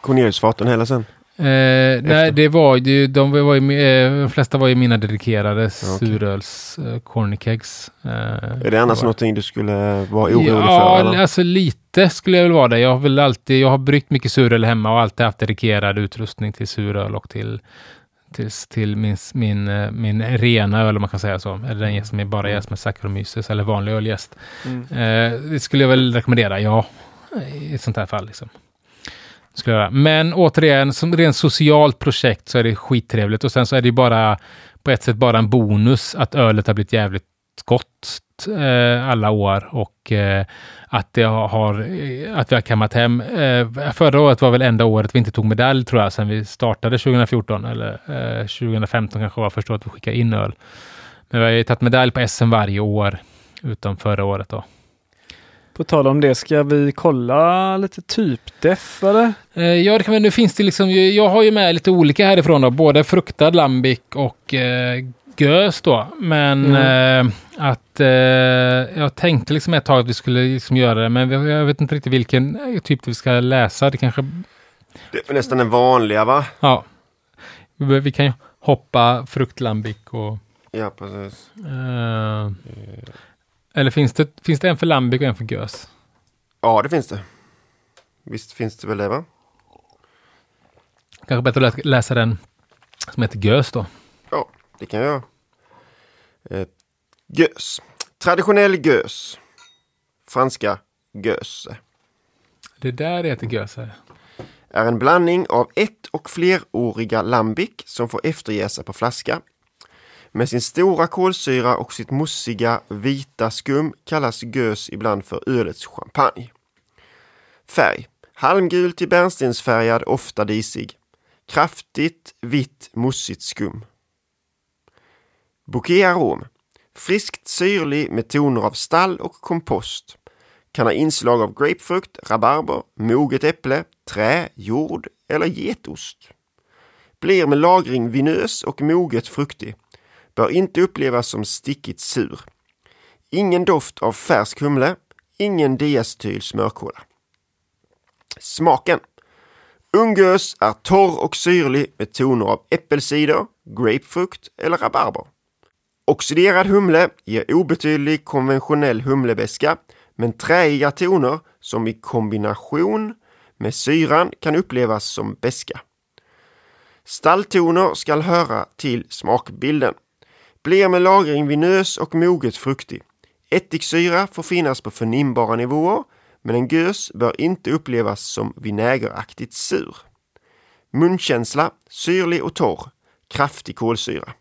Corneliusfaten heller sen? Eh, nej, det var ju, de var ju, eh, de flesta var ju mina dedikerade suröls eh, corny kegs. Eh, Är det annars någonting du skulle vara orolig ja, för? Eller? alltså lite skulle jag väl vara det. Jag har väl alltid, jag har bryggt mycket suröl hemma och alltid haft dedikerad utrustning till suröl och till, till, till min, min, eh, min rena öl om man kan säga så. Eller den som är bara jäst med Saccharomyces eller vanlig öljäst. Mm. Eh, det skulle jag väl rekommendera, ja. I ett sånt här fall. Liksom. Skulle jag göra. Men återigen, som rent socialt projekt så är det skittrevligt. Och sen så är det ju bara på ett sätt bara en bonus att ölet har blivit jävligt gott eh, alla år och eh, att, det har, eh, att vi har kammat hem. Eh, förra året var väl enda året vi inte tog medalj tror jag, sen vi startade 2014 eller eh, 2015 kanske var första året vi skickade in öl. Men vi har ju tagit medalj på SM varje år, utom förra året då. På tal om det, ska vi kolla lite typdef eller? Eh, ja, det kan, vi- nu finns det liksom, jag har ju med lite olika härifrån då, både fruktad lambic och eh, gös då. Men eh, att eh, jag tänkte liksom ett tag att vi skulle liksom göra det, men vi- jag vet inte riktigt vilken eh, typ vi ska läsa. Det kanske, Det är nästan den vanliga va? ja. Vi, vi kan ju hoppa fruktlambic och... Ja, precis. Eh, eller finns det, finns det en för lambic och en för gös? Ja, det finns det. Visst finns det väl det va? Kanske bättre att läsa, den som heter gös då. Ja, det kan jag. Eh, gös. Traditionell gös. Franska göse. Det där heter göse. Är en blandning av ett och fleråriga lambic som får efterjäsa på flaska. Med sin stora kolsyra och sitt mossiga vita skum kallas gös ibland för ölets champagne. Färg. Halmgul till bärnstensfärgad, ofta disig. Kraftigt vitt mossigt skum. Bouquet arom. Friskt syrlig med toner av stall och kompost. Kan ha inslag av grapefrukt, rabarber, moget äpple, trä, jord eller getost. Blir med lagring vinös och moget fruktig. Bör inte upplevas som stickigt sur. Ingen doft av färsk humle. Ingen diacetyl smörkola. Smaken. Ungös är torr och syrlig med toner av äppelcider, grapefrukt eller rabarber. Oxiderad humle ger obetydlig konventionell humlebeska men träiga toner som i kombination med syran kan upplevas som beska. Stalltoner skall höra till smakbilden. Blir med lagring vinös och moget fruktig. Ättiksyra får finnas på förnimbara nivåer men en gös bör inte upplevas som vinägeraktigt sur. Munkänsla syrlig och torr. Kraftig kolsyra.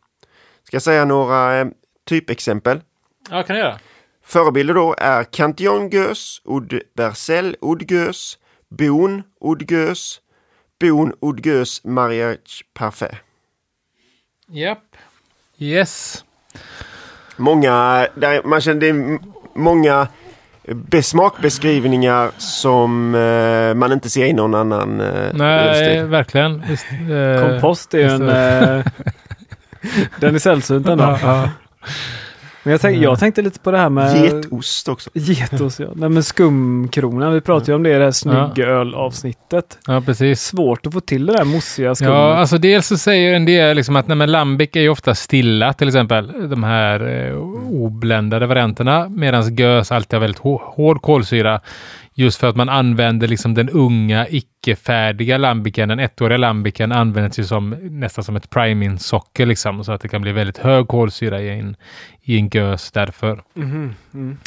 Ska jag säga några eh, typexempel? Ja, kan jag göra. Förebilder då är Cantillon gös, Oud Bercel Oud gös, Bon Oud gös, Bon Oud gös Mariage Parfait. Japp. Yes. Många, där man känner det är många smakbeskrivningar som eh, man inte ser i någon annan eh, Nej, verkligen. Visst, eh, Kompost är ju en... Eh, den är sällsynt ändå. Men jag, tänk, jag tänkte lite på det här med... Getost också. Getos, ja. Nej men skumkronan, vi pratade ju om det i det här snygga öl-avsnittet. ja, precis. Svårt att få till det där mossiga skummet. Ja, alltså dels så säger en del liksom att nej, men lambic är ju ofta stilla, till exempel de här eh, obländade varianterna, medan gös alltid har väldigt hå- hård kolsyra. Just för att man använder liksom den unga, icke-färdiga lambicen, den ettåriga lambicen används ju som nästan som ett priming-socker liksom, så att det kan bli väldigt hög kolsyra i en, i en gös därför. Mhm, mm.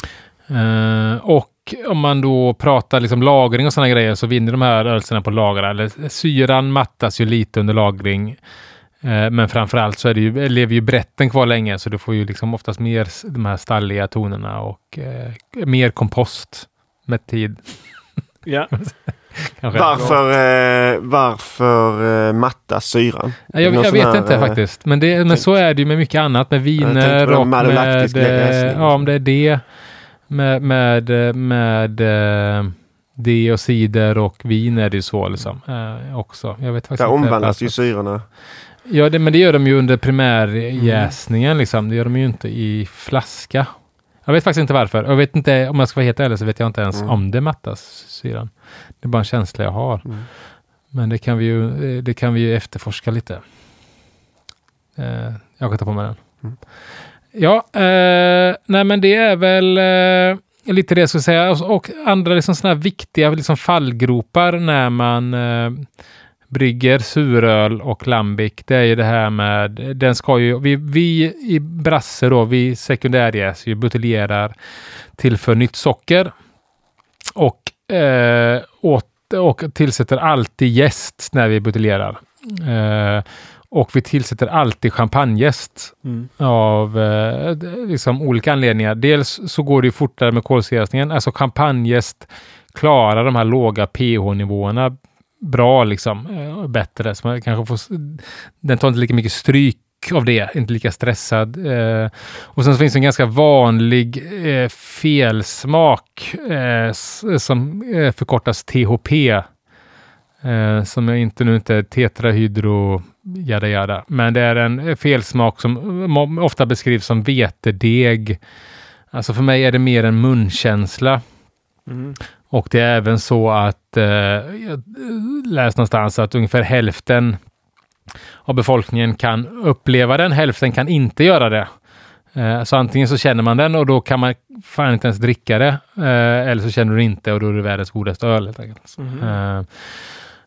Eh, och om man då pratar liksom lagring och sådana grejer så vinner de här ölserna på lagra. Syran mattas ju lite under lagring. Eh, men framförallt så är det ju, lever ju brätten kvar länge så du får ju liksom oftast mer de här stalliga tonerna och eh, mer kompost med tid. Ja. <laughs> Varför, eh, varför eh, mattas syran? Ja, jag, jag vet här, inte eh, faktiskt. Men, det, men så är det ju med mycket annat. Med viner och med... eh, Ja, om det är det. Med, med, med eh, det och cider och vin är det ju så liksom. Eh, också. Jag vet faktiskt Där inte omvandlas ju syrorna. Ja, det, men det gör de ju under Mm. primärjäsningen liksom. Det gör de ju inte i flaska. Jag vet faktiskt inte varför. Jag vet inte, om jag ska vara helt ärlig så vet jag inte ens Mm. om det mattas syran. Det är bara en känsla jag har. Mm. Men det kan vi ju, eh, det kan vi ju efterforska lite. Eh, jag kan ta på mig den. Mm. Ja, eh, nej men det är väl eh, lite det jag skulle säga. Och, och andra liksom här viktiga liksom fallgropar när man eh, brygger suröl och lambic. Det är ju det här med, den ska ju, vi, vi i Brasse då, vi sekundärjäser ju, buteljerar, tillför nytt socker och, eh, åt, och tillsätter alltid jäst när vi buteljerar. Eh, och vi tillsätter alltid champagnejäst Mm. av eh, liksom olika anledningar. Dels så går det ju fortare med kolsyreningen. Alltså champagnejäst klarar de här låga pH-nivåerna bra liksom. Eh, bättre. Så man kanske får, den tar inte lika mycket stryk av det, inte lika stressad. Eh, och sen så finns det en ganska vanlig eh, felsmak eh, som eh, förkortas THP. Eh, som jag inte nu inte är tetrahydro jada jada. Men det är en eh, felsmak som eh, ofta beskrivs som vetedeg. Alltså för mig är det mer en munkänsla. Mm. Och det är även så att eh, jag läste någonstans att ungefär hälften av befolkningen kan uppleva den, hälften kan inte göra det. Eh, så antingen så känner man den och då kan man fan inte ens dricka det. Eh, eller så känner du inte och då är det världens godaste öl. helt enkelt.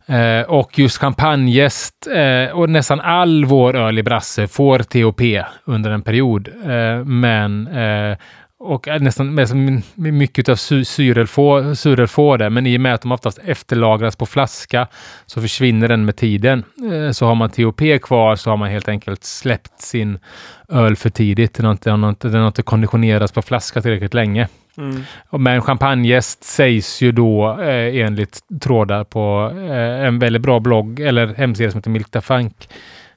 Eh, och just champagnejäst eh, och nästan all vår öl i Brasse får THP under en period. Men och nästan med, mycket av sy, syrel, får, syrel får det. Men i och med att de oftast efterlagras på flaska så försvinner den med tiden. Eh, så har man TOP kvar så har man helt enkelt släppt sin öl för tidigt. Den har inte, den har inte, den har inte konditionerats på flaska tillräckligt länge. Mm. Men champagnejäst sägs ju då eh, enligt trådar på eh, en väldigt bra blogg eller hemsida som heter Milk Funk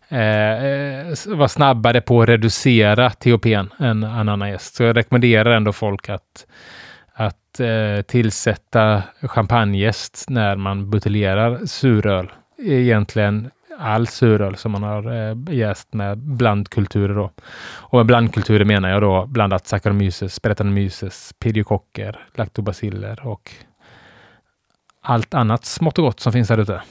eh, eh var snabbare på att reducera THPn än en annan gäst. Så jag rekommenderar ändå folk att, att eh, tillsätta champagnejäst när man buteljerar suröl. Egentligen all suröl som man har eh, jäst med blandkulturer. Då. Och med blandkulturer menar jag då blandat Saccharomyces, Brettanomyces, pediokocker, laktobaciller och allt annat smått och gott som finns här ute.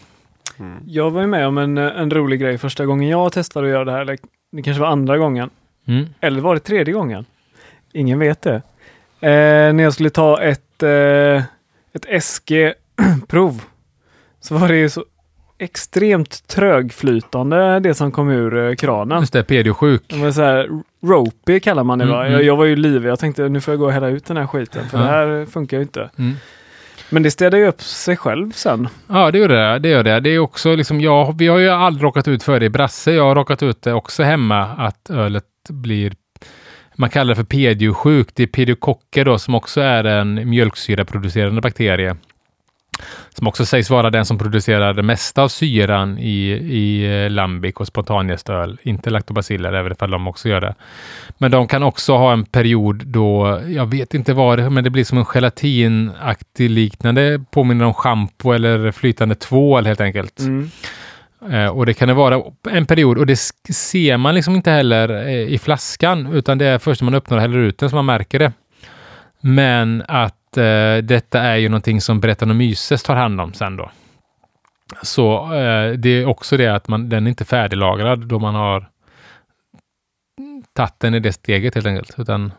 Mm. Jag var ju med om en, en rolig grej första gången jag testade att göra det här. Eller, det kanske var andra gången. Mm. Eller var det tredje gången? Ingen vet det. Eh, när jag skulle ta ett, eh, ett SG-prov så var det ju så extremt trögflytande det som kom ur eh, kranen. Just det, pediosjuk. Det så här, ropey kallar man det mm, va? Jag, mm. jag, var ju livig. Jag tänkte nu får jag gå och hälla ut den här skiten för ja. det här funkar ju inte. Mm. Men det städar ju upp sig själv sen. Ja, det gör det. Det gör det. Det är också liksom, jag, vi har ju aldrig råkat ut för det i Brasse. Jag har råkat ut det också hemma, att ölet blir man kallar det för pediosjuk. Det är pediokocker då som också är en mjölksyraproducerande bakterie som också sägs vara den som producerar det mesta av syran i, i eh, lambic och spontanjästöl. Inte laktobaciller, även ifall de också gör det. Men de kan också ha en period då, jag vet inte vad det men det blir som en gelatinaktig liknande, påminner om schampo eller flytande tvål helt enkelt. Mm. Eh, och det kan det vara en period och det ser man liksom inte heller eh, i flaskan, utan det är först när man öppnar och häller ut den som man märker det. Men att eh, detta är ju någonting som Brettanomyces tar hand om sen då. Så eh, det är också det att man, den är inte färdiglagrad då man har tagit den i det steget helt enkelt. Utan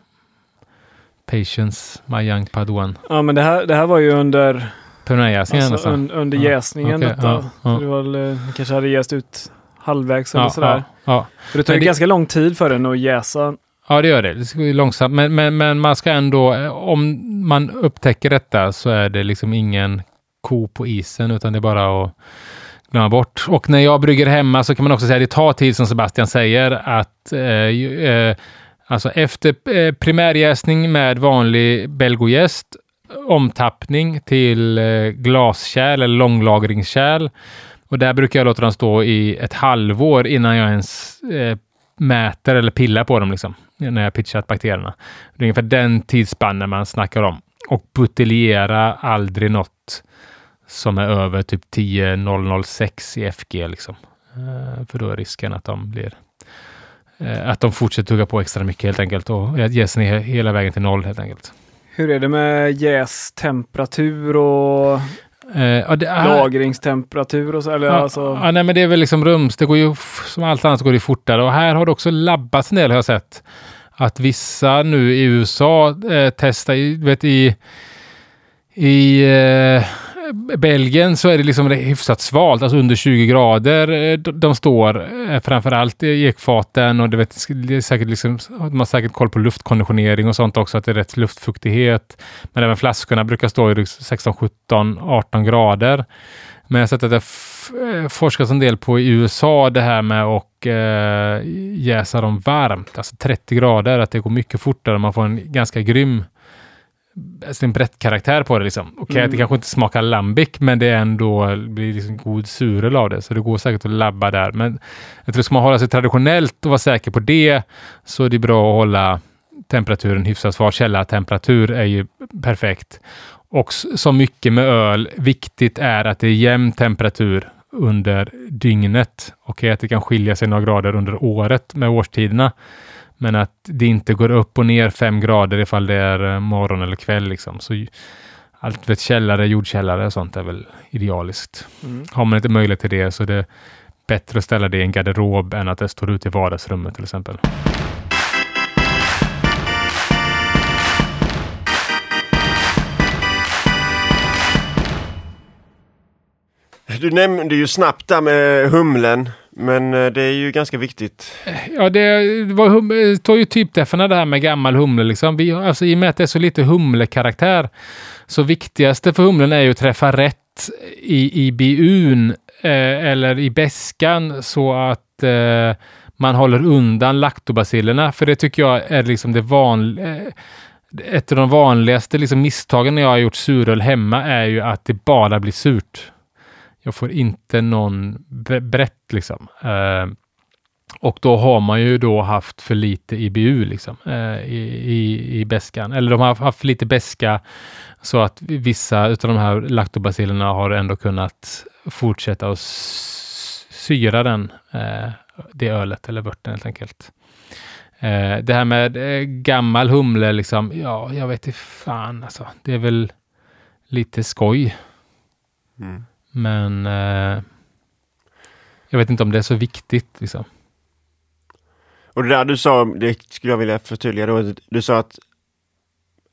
Patience, my young Paduan. Ja, men det här, det här var ju under Pernayjäsningen alltså, un, under ja. jäsningen. Okay, ja, ja. det var, eh, kanske hade jäst ut halvvägs eller ja, sådär. Ja, För det tar ju det... ganska lång tid för den att jäsa Ja, det gör det. Det ska långsamt, men, men, men man ska ändå, eh, om man upptäcker detta så är det liksom ingen ko på isen, utan det är bara att glömma bort. Och när jag brygger hemma så kan man också säga att det tar tid, som Sebastian säger, att eh, eh, alltså efter eh, primärjäsning med vanlig belgojäst, omtappning till eh, glaskärl eller långlagringskärl. Och där brukar jag låta dem stå i ett halvår innan jag ens eh, mäter eller pillar på dem. Liksom när jag pitchat bakterierna. Det är ungefär den tidsspannen man snackar om. Och buteljera aldrig något som är över typ 10006 i FG. Liksom. Eh, för då är risken att de blir eh, att de fortsätter tugga på extra mycket helt enkelt och jäsen är hela vägen till noll helt enkelt. Hur är det med jästemperatur och Eh, det, Lagringstemperatur och så? Eller ja, alltså... ja, nej, men det är väl liksom rums. Det går ju, som allt annat går det fortare. Och här har det också labbats en del har jag sett. Att vissa nu i USA eh, testar, vet i, i eh, Belgien så är det liksom hyfsat svalt, alltså under 20 grader. Eh, de står eh, framförallt i ekfaten och det, vet, det är säkert liksom, de har säkert koll på luftkonditionering och sånt också, att det är rätt luftfuktighet. Men även flaskorna brukar stå i 16, 17, 18 grader. Men jag har sett att det eh, forskas en del på i USA det här med att eh, jäsa dem varmt, alltså 30 grader, att det går mycket fortare. Man får en ganska grym alltså en karaktär på det. Liksom. Okej, okay, mm. det kanske inte smakar lambic, men det är ändå blir liksom god suröl av det. Så det går säkert att labba där. Men jag tror, ska man hålla sig traditionellt och vara säker på det, så är det bra att hålla temperaturen hyfsat svar. Källartemperatur är ju perfekt. Och så mycket med öl, viktigt är att det är jämn temperatur under dygnet. Okej, okay, att det kan skilja sig några grader under året med årstiderna. Men att det inte går upp och ner fem grader ifall det är eh, morgon eller kväll. Liksom. Så allt vet källare, jordkällare och sånt är väl idealiskt. Mm. Har man inte möjlighet till det så är det bättre att ställa det i en garderob än att det står ute i vardagsrummet till exempel. Du nämnde ju snabbt där med humlen men eh, det är ju ganska viktigt. Ja, det var hum- eh, tar ju typdeffarna det här med gammal humle. Liksom. Vi, alltså, I och med att det är så lite humlekaraktär så viktigaste för humlen är ju att träffa rätt i, i biun eh, eller i beskan så att eh, man håller undan laktobacillerna. För det tycker jag är liksom det vanliga. Eh, ett av de vanligaste liksom, misstagen när jag har gjort suröl hemma är ju att det bara blir surt. Jag får inte någon brett liksom. Eh, och då har man ju då haft för lite IBU liksom, eh, i, i, i bäskan. Eller de har haft för lite bäska så att vissa av de här laktobacillerna har ändå kunnat fortsätta att syra den, eh, det ölet eller vörten helt enkelt. Eh, det här med eh, gammal humle, liksom, ja, jag vet inte fan alltså. Det är väl lite skoj. Mm. Men eh, jag vet inte om det är så viktigt. Liksom. Och det där du sa, det skulle jag vilja förtydliga då. Du sa att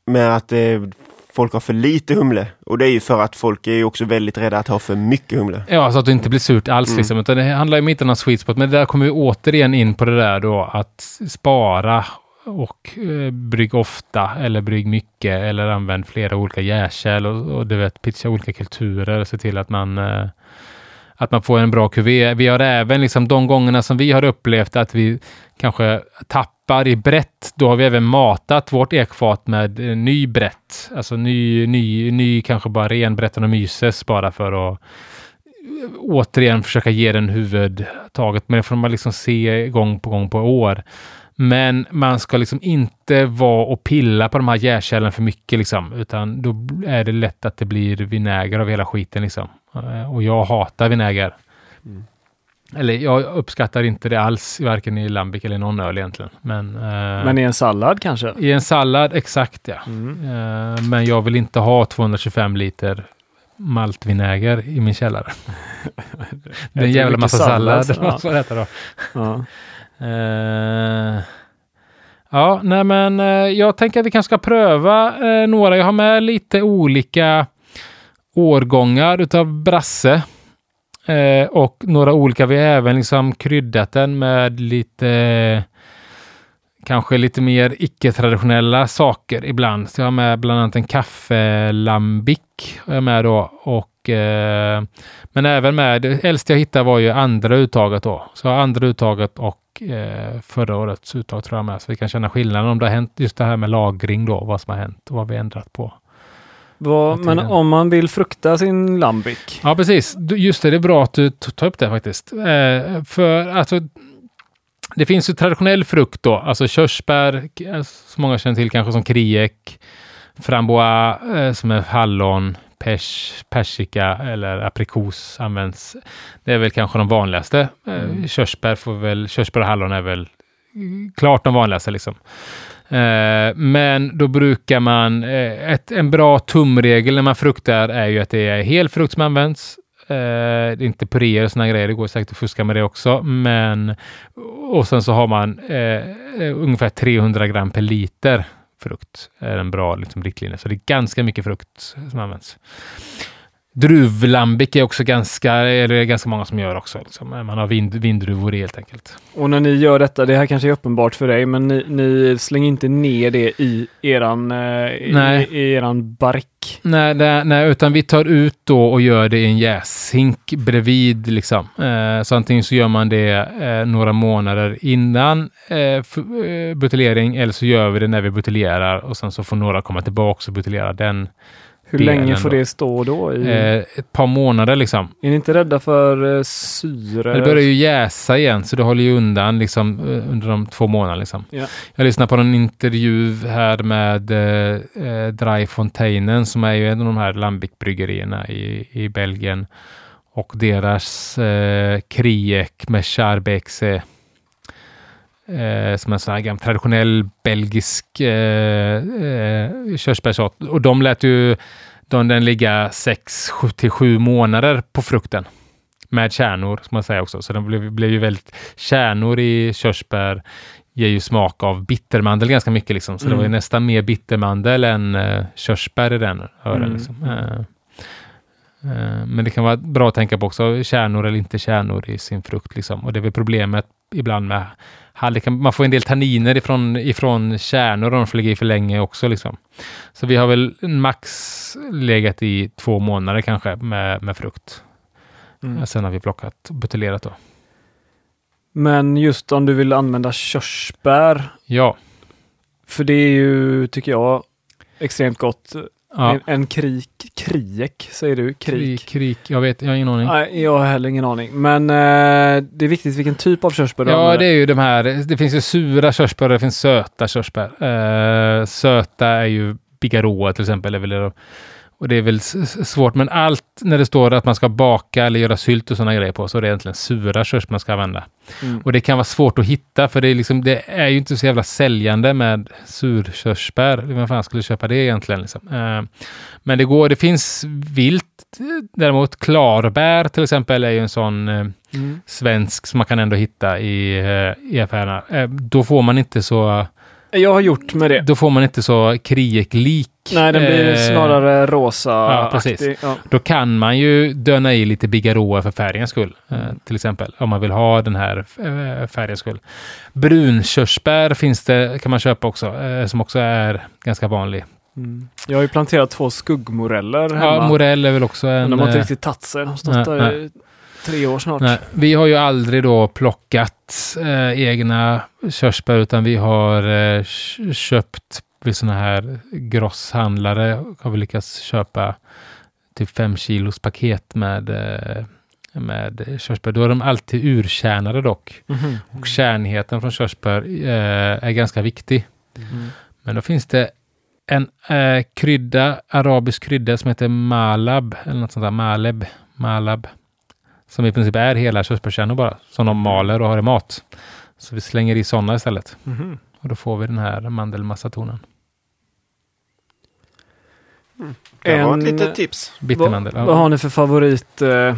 med att eh, folk har för lite humle. Och det är ju för att folk är ju också väldigt rädda att ha för mycket humle. Ja, så att det inte blir surt alls mm. liksom. Utan det handlar ju inte om någon sweet spot. Men där kommer vi återigen in på det där då att spara och eh, brygg ofta eller brygg mycket eller använd flera olika jäskäl och, och du vet pitcha olika kulturer och se till att man eh, att man får en bra kuvé. Vi har även liksom de gångerna som vi har upplevt att vi kanske tappar i brett, då har vi även matat vårt ekfat med eh, ny brett. Alltså ny, ny, ny kanske bara ren Bretten och Myses bara för att eh, återigen försöka ge den huvudtaget. Men det får man liksom se gång på gång på år. Men man ska liksom inte vara och pilla på de här jäskärlen för mycket, liksom, utan då är det lätt att det blir vinäger av hela skiten. Liksom. Eh, och jag hatar vinäger. Mm. Eller jag uppskattar inte det alls, varken i lambic eller någon öl egentligen. Men, eh, men i en sallad kanske? I en sallad, exakt ja. Mm. Eh, men jag vill inte ha 225 liter maltvinäger i min källare. <laughs> det är en jävla massa sallad. sallad. <laughs> Ja. då. Ja. Uh, ja, nej men uh, jag tänker att vi kanske ska pröva uh, några. Jag har med lite olika årgångar utav brasse. och några olika. Vi har även liksom kryddat den med lite kanske lite mer icke-traditionella saker ibland. Så jag har med bland annat en kaffelambic. Jag med då. Och, eh, men även med, det äldsta jag hittade var ju andra uttaget då. Så andra uttaget och eh, förra årets uttag tror jag med. Så vi kan känna skillnaden om det har hänt just det här med lagring då, vad som har hänt och vad vi ändrat på. Vad, men om man vill frukta sin lambic? Ja, precis. Just det, det är bra att du tar upp det faktiskt. Eh, för alltså, det finns ju traditionell frukt då, alltså körsbär, som många känner till kanske som kriek, frambois eh, som är hallon, pers, persika eller aprikos används. Det är väl kanske de vanligaste. Eh, mm. Körsbär, får väl, körsbär och hallon är väl klart de vanligaste. Liksom. Eh, men då brukar man, eh, ett, en bra tumregel när man fruktar är ju att det är hel frukt som används. Eh, det är inte puréer och sådana grejer, det går säkert att fuska med det också. Men, och sen så har man eh, ungefär 300 gram per liter frukt är en bra liksom, riktlinje. Så det är ganska mycket frukt som används. Druvlambic är också ganska, eller ganska många som gör också. Liksom. Man har vind, vindruvor helt enkelt. Och när ni gör detta, det här kanske är uppenbart för dig, men ni, ni slänger inte ner det i eran, eh, nej. I, i, eran bark? Nej, det, nej, utan vi tar ut då och gör det i en jäshink bredvid. Liksom. Eh, så antingen så gör man det eh, några månader innan buteljering eller så gör vi det när vi buteljerar och sen så får några komma tillbaka och buteljera den hur länge får det stå då? I... Eh, ett par månader liksom. Är ni inte rädda för eh, syre? Det börjar ju jäsa igen, så det håller ju undan liksom, eh, under de två månaderna. Liksom. Ja. Jag lyssnade på en intervju här med eh, eh, Dry Fontainen som är ju en av de här Lambic-bryggerierna i, i Belgien. Och deras eh, Kriek med Charbexe Eh, som en sån här gammal traditionell belgisk eh, eh, körsbärssort. Och de lät ju de, den ligga 6 till 7 månader på frukten. Med kärnor, som man säger också. Så den blev, blev ju väldigt... Kärnor i körsbär ger ju smak av bittermandel ganska mycket. Liksom. Så mm. det var ju mm. nästan mer bittermandel än uh, körsbär i den ören. Mm. Liksom. Uh, men det kan vara bra att tänka på också, kärnor eller inte kärnor i sin frukt. Liksom. Och det är väl problemet ibland med hall. Man får en del tanniner ifrån, ifrån kärnor om de får ligga i för länge också. Liksom. Så vi har väl max legat i två månader kanske med, med frukt. Mm. Sen har vi plockat och buteljerat då. Men just om du vill använda körsbär. Ja. För det är ju, tycker jag, extremt gott. Ja. En, en krik, kriek säger du? Krik. krik? Krik, jag vet, jag har ingen aning. Nej, jag har heller ingen aning. Men eh, det är viktigt vilken typ av körsbär du Ja, använder. det är ju de här, det finns ju sura körsbär och det finns söta körsbär. Eh, söta är ju Bigarroa till exempel. Eller, och det är väl svårt, men allt när det står att man ska baka eller göra sylt och sådana grejer på, så är det egentligen sura körsbär man ska använda. Mm. Och det kan vara svårt att hitta, för det är, liksom, det är ju inte så jävla säljande med surkörsbär. Vem fan skulle köpa det egentligen? Liksom? Uh, men det går, det finns vilt. Däremot klarbär till exempel är ju en sån uh, mm. svensk som man kan ändå hitta i, i affärerna. då får man inte så jag har gjort med det. Då får man inte så krieklik. Nej, den blir eh, snarare rosa ja, precis. Ja. Då kan man ju döna i lite Bigarroa för färgens skull. Eh, till exempel. Om man vill ha den här eh, färgens skull. Brunkörsbär finns det, kan man köpa också. Eh, som också är ganska vanlig. Mm. Jag har ju planterat två skuggmoreller hemma. Ja, morell är väl också en... Men de har inte eh, riktigt tagit sig. De har stått där tre år snart. Nej, vi har ju aldrig då plockat eh, egna körsbär utan vi har eh, köpt vid sådana här grosshandlare har vi lyckats köpa typ fem kilos paket med eh, med körsbär. Då är de alltid urkärnade dock. Mm. Och kärnheten från körsbär eh, är ganska viktig. Mm. Men då finns det en eh, krydda, arabisk krydda som heter malab, eller något sånt där, maleb, malab. Som i princip är hela körsbärskärnor bara, som de maler och har i mat. Så vi slänger i sådana istället. Mm. Och då får vi den här mandelmassatonen. Mm. Det var ett litet tips. Bittermandel. Vad, ja. vad har ni för favorit eh,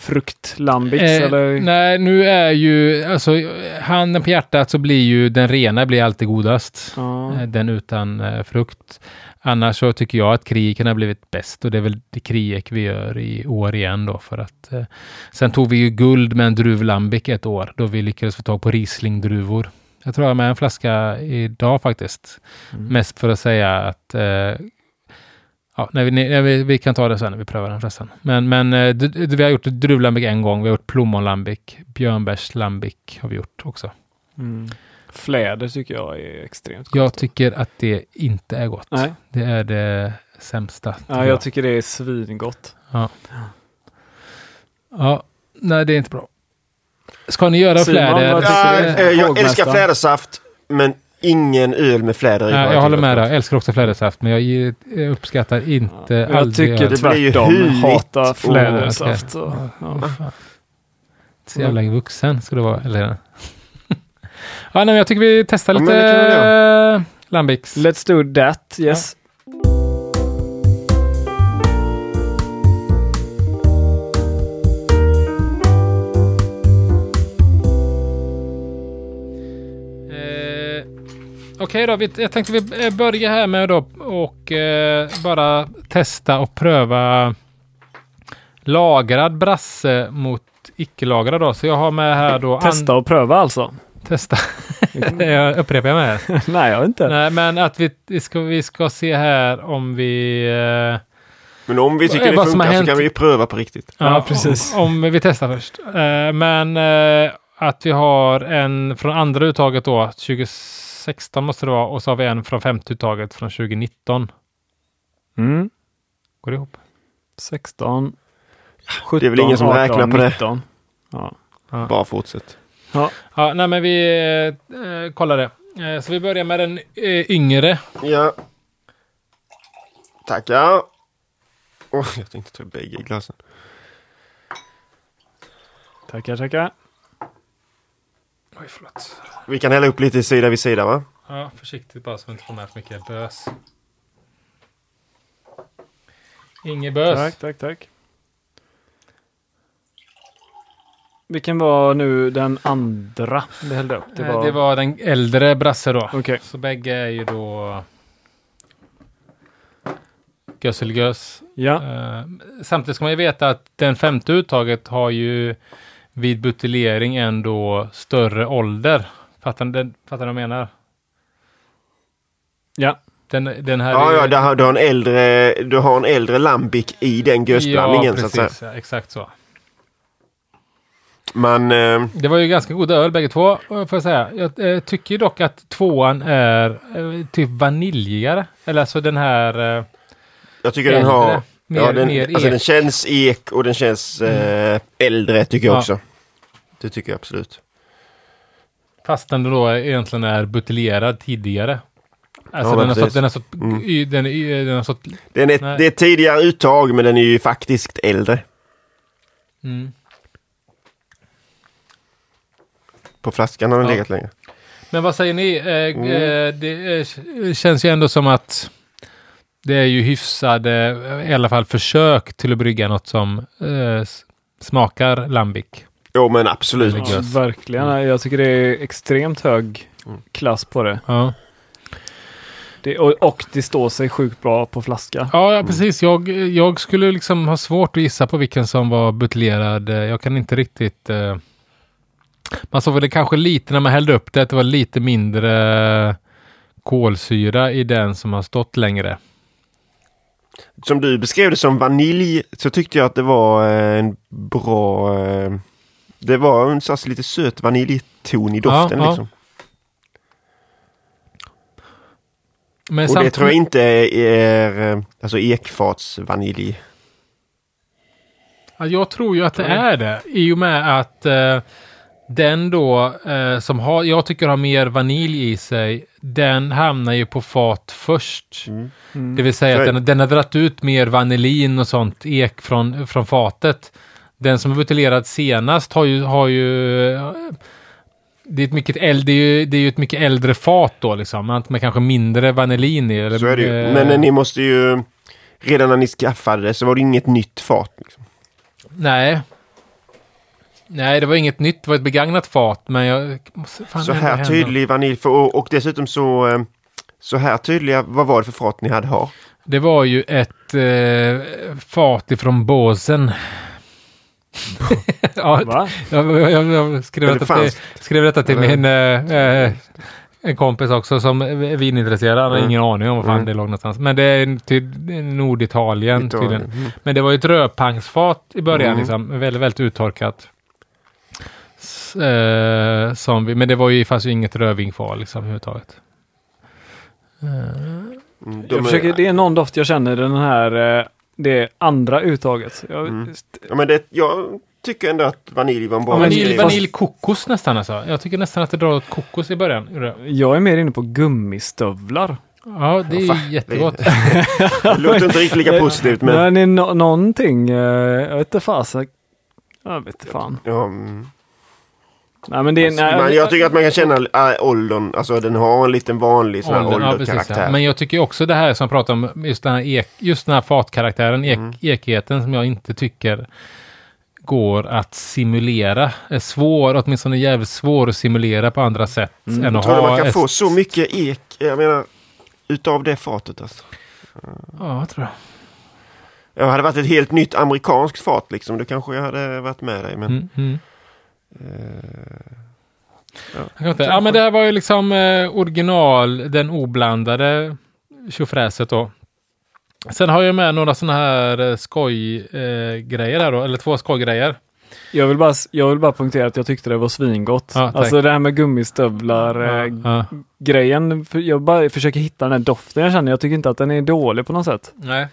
fruktlambics? Eh, eller? Nej, nu är ju, alltså handen på hjärtat så blir ju den rena blir alltid godast. Ja. Eh, den utan eh, frukt. Annars så tycker jag att krigen har blivit bäst och det är väl det kriget vi gör i år igen då för att eh, sen tog vi ju guld med en druvlambic ett år då vi lyckades få tag på Riesling-druvor. Jag tror jag har med en flaska idag faktiskt. Mm. Mest för att säga att eh, ja, när vi, när vi, vi, kan ta det sen när vi prövar den förresten. Men, men eh, vi har gjort druvlambic en gång. Vi har gjort plommonlambic, björnbärslambic har vi gjort också. Mm. Fläder tycker jag är extremt gott. Jag tycker att det inte är gott. Nej. Det är det sämsta. Ja, jag, jag tycker det är svingott. Ja. ja, nej det är inte bra. Ska ni göra Simon, fläder? Ja, jag älskar flädersaft, men ingen öl med fläder i. Ja, jag håller med dig. Jag älskar också flädersaft, men jag uppskattar inte ja, Jag tycker öl. tvärtom. Hatar flädersaft. Oh, okay. ja. Ja, Så jävla vuxen ska du vara. Eller? <laughs> Ja, nej, jag tycker vi testar lite ja, Lambics. Let's do that, yes. Ja. Okej okay då, jag tänkte vi eh, börjar här med då och eh, bara testa och pröva lagrad brasse mot icke-lagrad då. Så jag har med här då... Testa och pröva alltså? Testa. <laughs> jag upprepar <laughs> mig. Nej, jag inte. Nej, men att vi, vi, ska, vi ska se här om vi... Eh, men om vi tycker det funkar så kan vi ju pröva på riktigt. Ja, ja precis. Om, om, vi testar först. Eh, men eh, att vi har en från andra uttaget då, 2016 måste det vara, och så har vi en från femte uttaget från 2019. Mm. Går det ihop? 16, 17, Det är väl ingen som 18, räknar på 19. det. Ja. Bara fortsätt. Ja, ja nej, men vi eh, kollar det. Eh, så vi börjar med den eh, yngre. Ja. Tackar. Oh, jag tänkte ta bägge glasen. Tackar, tackar. Oj, förlåt. Vi kan hälla upp lite sida vid sida, va? Ja, försiktigt bara så vi inte får med för mycket bös. Inget bös. Tack, tack, tack. Vilken var nu den andra vi hällde upp? Det var, det var den äldre brasse då. Okay. Så bägge är ju då Gösselgös. Ja, Eh, samtidigt ska man ju veta att den femte uttaget har ju vid buteljering ändå större ålder. Fattar ni den- fattar vad jag menar? ja. Den, den här Ja, är- ja, du har, du har en äldre, du har en äldre lambic i den gösblandningen ja, så att säga. precis, ja, exakt så. Man, eh, Det var ju ganska goda öl bägge två, får jag säga. Jag eh, tycker dock att tvåan är eh, typ vaniljigare. Eller alltså den här... Eh, jag tycker den äldre, har... Mer, ja, den, mer alltså ek. den känns ek och den känns eh, äldre tycker jag Ja. också. Det tycker jag absolut. Fast den då egentligen är buteljerad tidigare. Alltså Ja, den, har stått, den har stått... Mm. Den, den har stått... Den är, Nej. det är tidigare uttag men den är ju faktiskt äldre. Mm. På flaskan har den Ja. legat längre. Men vad säger ni? Eh, Mm. eh, det eh, känns ju ändå som att det är ju hyfsade, eh, i alla fall försök till att brygga något som eh, smakar lambic. Jo men absolut. Ja verkligen. Jag tycker det är extremt hög klass på det. Ja. det och, och det står sig sjukt bra på flaska. Ja, ja, precis. Jag, jag skulle liksom ha svårt att gissa på vilken som var buteljerad. Jag kan inte riktigt... Eh... Man såg väl det kanske lite när man hällde upp det, att det var lite mindre kolsyra i den som har stått längre. Som du beskrev det som vanilj så tyckte jag att det var eh, en bra... eh, Det var en sån lite söt vaniljton i doften Ja, ja. liksom. Men Och det tror jag inte är eh, alltså ekfatsvanilj. Ja, jag tror ju att det är det. I och med att eh, den då eh, som har, jag tycker har mer vanilj i sig, den hamnar ju på fat först. Mm. Det vill säga att den, den har dragit ut mer vanillin och sånt ek från, från fatet. Den som är buteljerad senast har ju, har ju det är, ett mycket äldre, det, det är ju ett mycket äldre fat då liksom. Med kanske mindre vanillin i. Eller, Så är det ju. Men eh, ni måste ju... Redan när ni skaffade det så var det inget nytt fat. Liksom. Nej. Nej, det var inget nytt. Det var ett begagnat fat, men jag... måste fan Så här tydlig vanilj. För, och, och dessutom så... eh, Så här tydliga, vad var det för fat ni hade ha? Det var ju ett eh, fat ifrån Båsen. <laughs> ja, Va? jag, jag, jag, jag skrev, detta till, skrev detta till min eh, eh, en kompis också som är vinintresserad. Han har Mm. ingen aning om var fan Mm. det låg någonstans. Men det är till Norditalien Italien. tydligen. Mm. Men det var ju ett rödpangsfat i början, Mm. liksom. Väldigt, väldigt uttorkat. Eh, som vi, men det var ju, fanns ju inget rödvin kvar liksom överhuvudtaget. Mm, de Jag är- försöker, det är någon doft jag känner den här, eh, det andra uttaget. Jag, Mm. Ja, men det, jag tycker ändå att vanilj var en bra Ja, men Vanilj, vanilj kokos nästan alltså. Jag tycker nästan att det drar åt kokos i början. Jag är mer inne på gummistövlar. Ja, det är Ja, jättegott. Det låter inte riktigt lika positivt men... Är no någonting, eh, jag vet inte fasen. Jag vet inte fan. Ja, mm. Nej men det är... nej, men jag tycker att man kan känna äh, åldern, alltså den har en liten vanlig sån här Åldern, ja, ålderkaraktär. ja. Men jag tycker också det här som jag pratar om, just den här, ek, just den här fatkaraktären, ek, Mm. ekigheten som jag inte tycker går att simulera. Är svår, åtminstone jävligt svår att simulera på andra sätt Mm. än att tror ha man kan ett- få så mycket ek, jag menar, utav det fatet alltså. Ja, jag tror jag. Jag hade varit ett helt nytt amerikanskt fat liksom, då kanske jag hade varit med dig. Men, Mm, eh, Jag kan inte. Ja, men det här var ju liksom eh, original, den oblandade tjofräset då. Sen har jag med några sådana här eh, skojgrejer eh, grejer här då, eller två skojgrejer. Jag vill, bara, jag vill bara punktera att jag tyckte det var svingott. Ja, alltså det här med gummistövlar eh, Ja. Jag bara försöker hitta den här doften jag känner. Jag tycker inte att den är dålig på något sätt. Nej.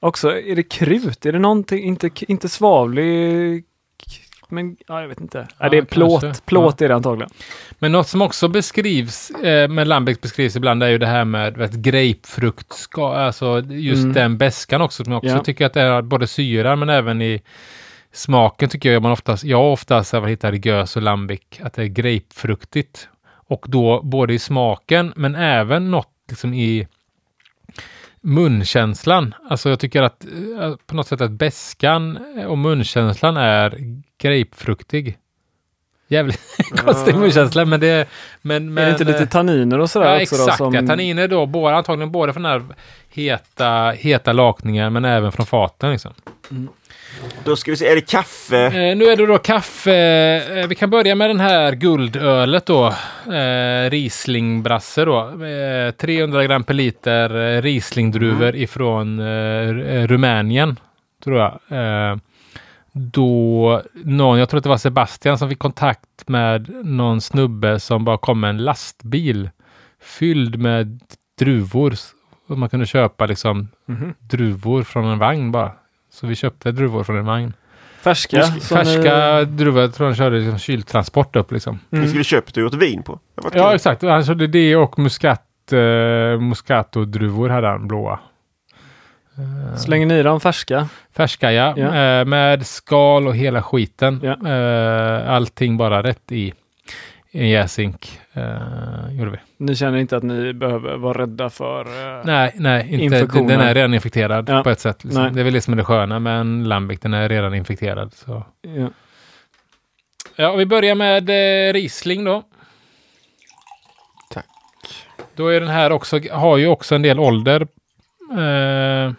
Också, är det krut? Är det någonting, inte, inte svavlig? Men ja, jag vet inte. Ja, det är plåt. kanske. Plåt är det antagligen. Men något som också beskrivs, eh, med Lambic beskrivs ibland, är ju det här med vet, grapefrukt, ska, alltså just Mm. den beskan också, som jag också Ja. tycker att det är både syra men även i smaken tycker jag man oftast, jag oftast har hittat i gös och lambic, att det är grapefruktigt. Och då både i smaken men även något liksom i munkänslan. Alltså jag tycker att eh, på något sätt att beskan och munkänslan är grapefruktig. Jävligt <laughs> konstig munkänsla, men det... Men, men, är det inte lite tanniner och sådär ja, också? exakt. Då, som... ja, tanniner då, både, antagligen både från den här heta, heta lakningen, men även från faten. Liksom. Då ska vi se, är det kaffe? Eh, nu är det då kaffe. Eh, vi kan börja med den här guldölet då. Eh, Rieslingbrasse då. Eh, 300 gram per liter eh, Rieslingdruvor Mm. ifrån eh, Rumänien. Tror jag. Eh, då någon, jag tror att det var Sebastian som fick kontakt med någon snubbe som bara kom med en lastbil fylld med druvor. Och man kunde köpa liksom Mhm. druvor från en vagn bara. Så vi köpte druvor från en vagn. Färska? Färska ni- druvor, jag tror han körde liksom kyltransport upp liksom. Ni Mm. skulle köpt och gjort vin på. Det Ja, kul. exakt. Han körde det och muskat, uh, muscato-druvor hade han, blåa. Slänger ni dem färska? Färska, ja. Ja. Eh, med skal och hela skiten. Ja. Eh, allting bara rätt i en jäsink. Gjorde vi. Ni känner inte att ni behöver vara rädda för... eh, Nej, nej, inte. Den är redan infekterad Ja. på ett sätt. Liksom. Det är väl det som är det sköna med en lambic. Den är redan infekterad. Så. Ja. Ja, vi börjar med eh, Riesling då. Tack. Då är den här också, har ju också en del ålder. Eh,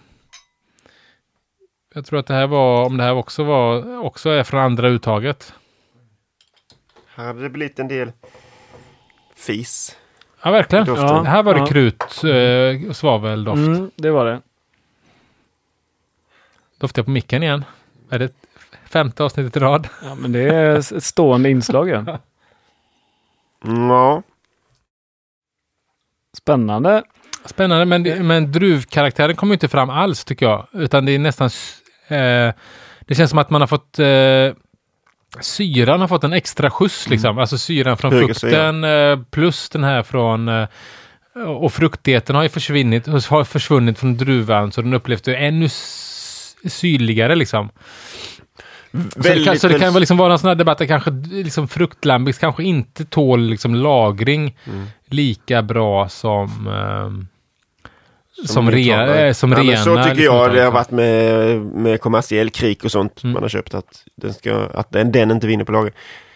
jag tror att det här var, om det här också var, också är från andra uttaget. Här hade det blivit en del fis. Ja, verkligen. Det här var det Ja. krut eh, och svaveldoft. Mm, det var det. Doftar på micken igen. Är det femte avsnittet i rad? Ja, men det är ett stående inslag. Ja. <laughs> Ja, Spännande. Spännande, men, men druvkaraktären kommer inte fram alls tycker jag. Utan det är nästan... Eh, det känns som att man har fått... Eh, syran har fått en extra skjuts liksom. Alltså syran från Högre frukten eh, plus den här från... Eh, och fruktigheten har ju försvunnit, har försvunnit från druvan så den upplevs ju ännu syrligare liksom. Så det, kan, väldigt så det kan väl- liksom vara en sån här debatt där kanske liksom fruktlambics kanske inte tål liksom lagring Mm. lika bra som ehm, som, ni re, tar. eh, som ja, men rena. Så tycker liksom, jag det har liksom. varit med, med kommersiell krik och sånt. Mm. Man har köpt att den, ska, att den, den inte vinner på lager.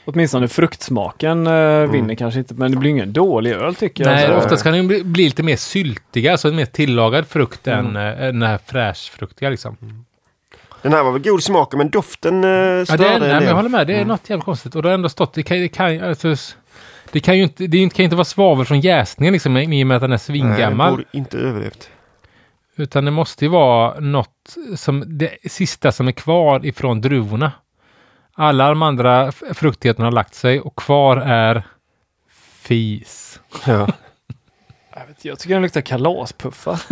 Åtminstone fruktsmaken eh, vinner kanske inte, men det blir ingen dålig öl tycker jag. Nej, Så- Alltså- oftast kan den bli, bli lite mer syltiga, alltså en mer tillagad frukt Mm. än eh, den här fräschfruktiga liksom. Den här var väl god smak men doften eh, Ja, det är, en nej, del. jag håller med, det är Mm. något jävligt konstigt. Och det har ändå stått, det kan, det kan, alltså, det kan ju inte, det kan ju inte vara svavel från jäsningen liksom, i och med att den är Nej, den svingammal. borde inte överlevt. Utan det måste ju vara något som det sista som är kvar ifrån druvorna. Alla de andra fruktigheterna har lagt sig och kvar är fis. Ja. <laughs> Jag, vet, jag tycker den luktar kalaspuffar. <laughs>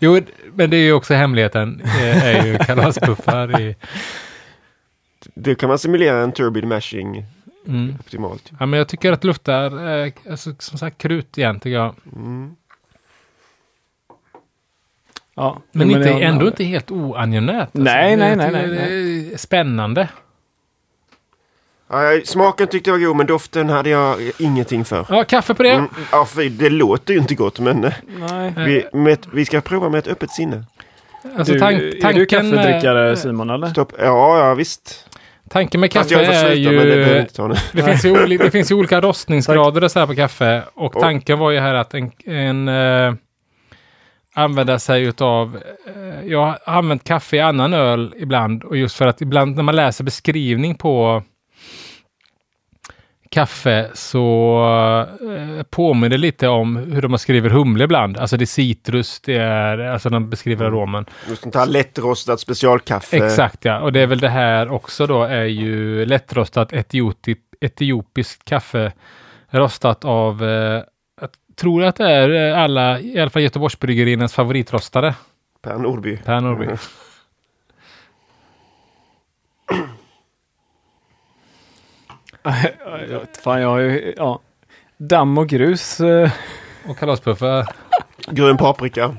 Jo, men det är ju också hemligheten. eh, är ju <laughs> kalaspuffar i... Det kan man simulera en turbid mashing Mm. optimalt. Ja, men jag tycker att det luktar, eh, alltså, som sagt, krut igen tycker jag. Mm. Ja, Men, jo, inte, jag- ändå inte helt oangenämt. Alltså. Nej, Det- nej, nej, det- nej, det är Spännande. Jag- smaken tyckte jag var god men doften hade jag ingenting för. Ja, kaffe på det. Mm, ja, för det låter ju inte gott men eh, Nej. vi, med, ett- vi ska prova med ett öppet sinne. Alltså, du, tank, är tanken, du kaffedrickare eh, Simon eller? Stopp. Ja, ja visst. Tanken med kaffe jag är sluta men det vi ju... nu. Det finns, ju <laughs> oli, det finns ju olika rostningsgrader så här på kaffe. Och Och- tanken var ju här att en, en eh, använda sig utav... Eh, jag har använt kaffe i annan öl ibland. Och just för att ibland när man läser beskrivning på kaffe så eh, påminner det lite om hur de skriver humle ibland. Alltså det är citrus, det är... Alltså de beskriver Mm. aromen. Just sånt här lättrostat specialkaffe. Exakt ja, och det är väl det här också då är ju lättrostat etiopip, etiopiskt kaffe rostat av, eh, tror att det är eh, alla, i alla fall Göteborgsbryggeriernas favoritrostare, Per Nordby. Per Norrby. Mm. jag vet fan, jag har ju, ja. Damm och grus. eh, Och kalaspuffar. Grön paprika.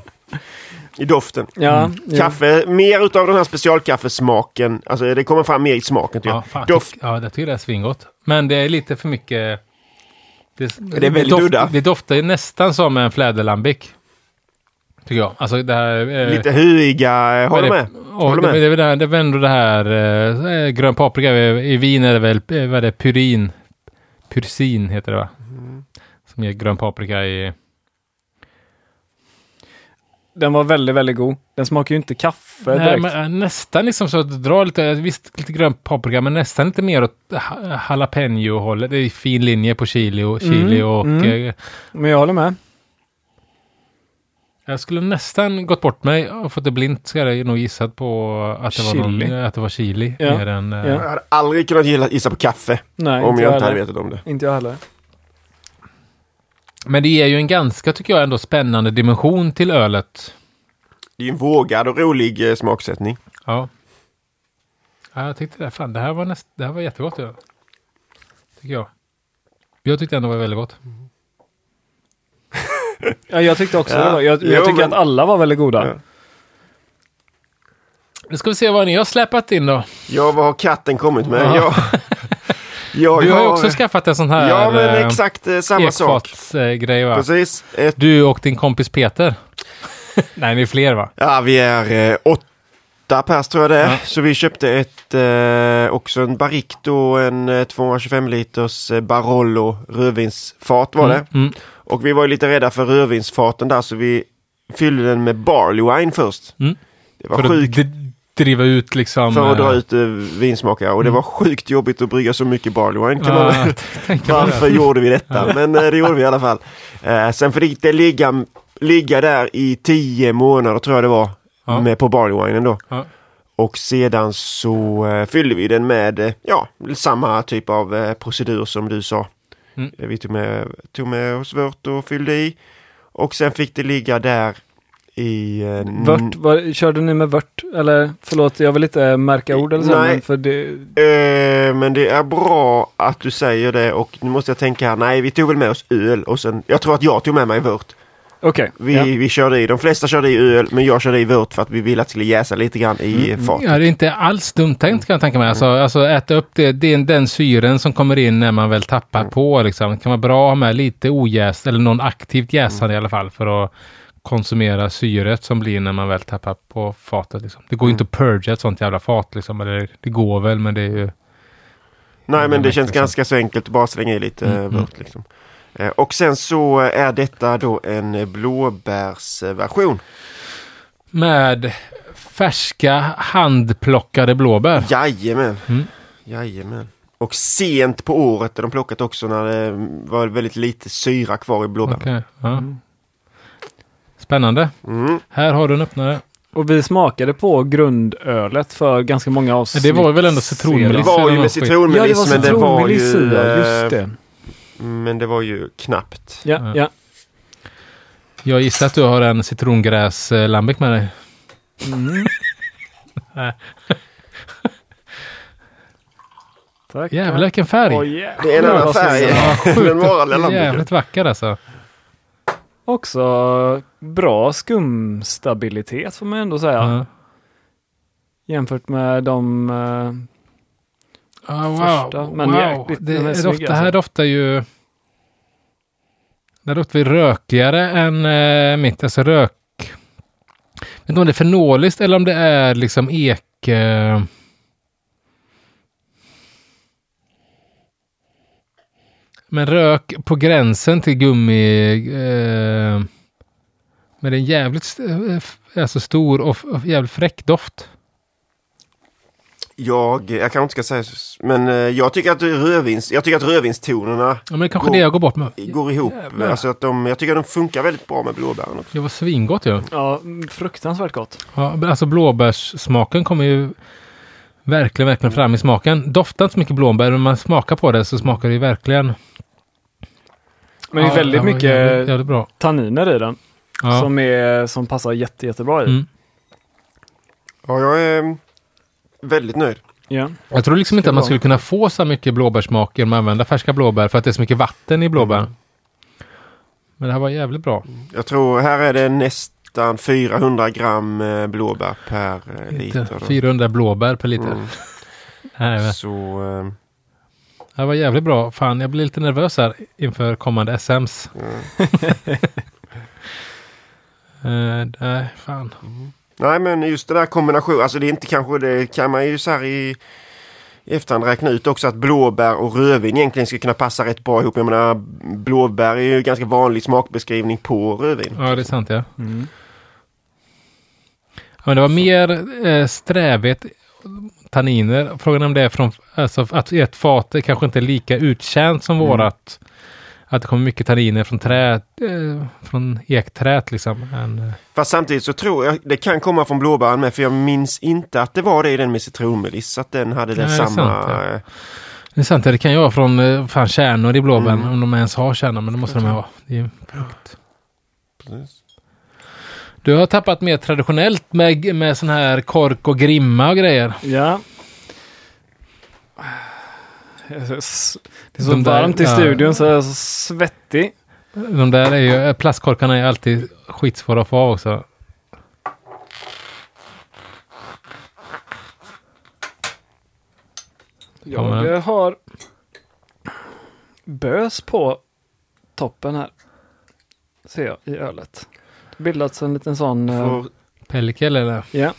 I doften. Ja, ja. Kaffe, mer utav den här specialkaffesmaken. Alltså det kommer fram mer i smaken Ja, jag. fan, Doft, ja, jag tycker det är svingott. Men det är lite för mycket... Det, Det är väldigt udda. Det doftar nästan som en fläderlambic. Tycker jag. Alltså det här... eh, lite huiga, håller med. det- Håller det, med. det, det, här- det är ändå det här, eh, grön paprika, i vin är det väl, eh, vad är det, pyrin? Pyrsin heter det va? Som ger grön paprika i... Den var väldigt, väldigt god. Den smakar ju inte kaffe Nej, direkt. men, eh, nästan liksom så att dra lite, visst lite grön paprika, men nästan lite mer åt ha- jalapeno-hållet. Det är fin linje på chili och, chili Mm, och mm. eh, Men jag håller med. jag skulle nästan gått bort mig och fått det blint, ska jag nog gissat på att det var, någon, Chili. att det var chili. Ja. Mer än, eh, Ja. Jag hade aldrig kunnat gilla- gissa på kaffe Nej, om inte jag jag inte hade vetat om det. Inte jag heller. Men det ger ju en ganska, tycker jag, ändå spännande dimension till ölet. Det är ju en vågad och rolig eh, smaksättning. Ja. ja jag tyckte det. Fan, det här var, näst, det här var jättegott. Ja. Tycker jag. Jag tyckte ändå det var väldigt gott. <laughs> Ja, jag tyckte också Ja. det. Var. Jag, jag Jo, tycker men- att alla var väldigt goda. Ja. Nu ska vi se vad ni har släpat in då. Ja, vad har katten kommit med? Ja. <laughs> Ja. Jag Du har ju också skaffat en sån här Ja, men eh, exakt eh, samma sak. ekfatsgrej va? Precis. Ett, Du och din kompis Peter. <laughs> Nej, ni är fler va? ja, vi är eh, åtta pers tror jag det är. Ja. Så vi köpte ett, eh, också en och en eh, 225 liters eh, Barolo rödvinsfat var det. Mm, mm, Och vi var ju lite rädda för rödvinsfaten där så vi fyllde den med barley wine först. Mm. Det var för sjukt d- driva ut liksom... för att dra eh, ut eh, vinsmakare och det var sjukt jobbigt att brygga så mycket barley wine. Kan man, <laughs> Varför gjorde vi detta? Men eh, det gjorde vi i alla fall. Eh, sen fick det ligga, ligga där i tio månader tror jag det var. Ja. Med på barleywinen då. Ja. Och sedan så eh, fyllde vi den med ja, samma typ av eh, procedur som du sa. Mm. Vi tog med, tog med oss vört och fyllde i. Och sen fick det ligga där i... Eh, Vört, vad, körde ni med vört? Eller förlåt, jag vill inte märka ord eller så. Nej. Men för det, Eh, men det är bra att du säger det och nu måste jag tänka här. Nej, vi tog väl med oss öl och sen, jag tror att jag tog med mig vört. Okej. Vi, ja. vi körde i, de flesta körde i öl, men jag körde i vört för att vi ville att det skulle jäsa lite grann i Mm, fatet. Ja, det är inte alls dumt tänkt kan jag tänka mig. Alltså, alltså äta upp det, den, den syren som kommer in när man väl tappar Mm. på. Liksom. Det kan vara bra att ha med lite ojäst eller någon aktivt jäsande i alla fall för att konsumera syret som blir när man väl tappar på fatet. Liksom. Det går ju Mm. inte att purga ett sånt jävla fat. Liksom. Eller, det går väl, men det är ju... Nej, men det känns liksom. ganska så enkelt att bara slänga i lite Mm, mm, mm. vört. Liksom. Eh, och sen så är detta då en blåbärsversion. Med färska handplockade blåbär. Jajamän. Mm. Jajamän. Och sent på året är de plockat också när det var väldigt lite syra kvar i blåbären. Okej, ja. Spännande. Mm. Här har du en öppnare. Och vi smakade på grundölet för ganska många avsnitt. Det var väl ändå Det citronmeliss? var eller ju med. Ja, det citronmeliss var men det var ju... ja, just eh, det. Men det var ju knappt. Ja, Ja. ja. Jag gissar att du har en citrongräs eh, lambic med dig. Mm. <laughs> <laughs> Tack. Jävlar vilken färg! Oj, jävlar Det är en annan färg. Den var lambiken. Jävligt vacker alltså. Också bra skumstabilitet får man ändå säga. Ja. Jämfört med de... Ah, wow. Första, men wow. jäkligt- det, är är snygg, doft, det här alltså. doftar ju... Det här doftar ju rökigare än eh, mitt. Alltså rök... Jag vet inte om det är fenoliskt eller om det är liksom ek... Eh... Men rök på gränsen till gummi... Eh... Men det är en jävligt eh, alltså stor och, jävligt fräck doft. Jag, jag kanske inte ska säga men eh, jag tycker att rödvins, jag tycker att rödvinstonerna Ja, men det kanske Gå- det jag går bort med. går ihop. Jävlar. Alltså att de, jag tycker att de funkar väldigt bra med blåbären också. Det var svingott ju. Ja, fruktansvärt gott. Ja, alltså blåbärssmaken kommer ju verkligen, verkligen fram i smaken. Doftar inte så mycket blåbär, men man smakar på det så smakar det ju verkligen. Men det är Ja, väldigt var mycket Jävligt, jävligt bra. tanniner i den. Ja. Som, är, som passar jätte, jättebra i. Mm. Ja, jag är väldigt nöjd. Ja. Jag tror liksom inte att man skulle kunna få så mycket blåbärssmak genom att använda färska blåbär för att det är så mycket vatten i blåbär. Mm. Men det här var jävligt bra. Jag tror här är det nästan 400 gram eh, blåbär per eh, liter. då. 400 blåbär per liter. Mm. <laughs> Nej, men Så eh, Det här var jävligt bra. Fan, jag blir lite nervös här inför kommande SMs. mm. <laughs> Eh, nej, fan. Nej, men just det där kombination, alltså det är inte kanske, det kan man ju så här i, i efterhand räkna ut också att blåbär och rödvin egentligen ska kunna passa rätt bra ihop. Jag menar, blåbär är ju ganska vanlig smakbeskrivning på rödvin. Ja, det är sant ja. ja men det var mer eh, strävhet tanniner. Frågan är om det är från, alltså att ett fat är kanske inte är lika uttjänt som Mm. vårat. Att det kommer mycket tanniner från trä, eh, från ekträet liksom. En, eh, Fast samtidigt så tror jag det kan komma från blåbären med för jag minns inte att det var det i den med citronmeliss. Att den hade den Nej, det är samma... sant, ja. eh, det är sant, det kan ju vara från eh, fan, kärnor i blåbären. Mm. Om de ens har kärnor, men det måste de ha. Det är ju frukt. precis. Du har tappat mer traditionellt med, med sån här kork och grimma och grejer. Ja. Det är så De där- varmt i ja. studion så jag är så svettig. De där är ju, plastkorkarna är alltid skitsvåra att få av också. Jag har bös på toppen här. Ser jag i ölet. Det bildats en liten sån... eh, Får, Pellikel eller? Ja.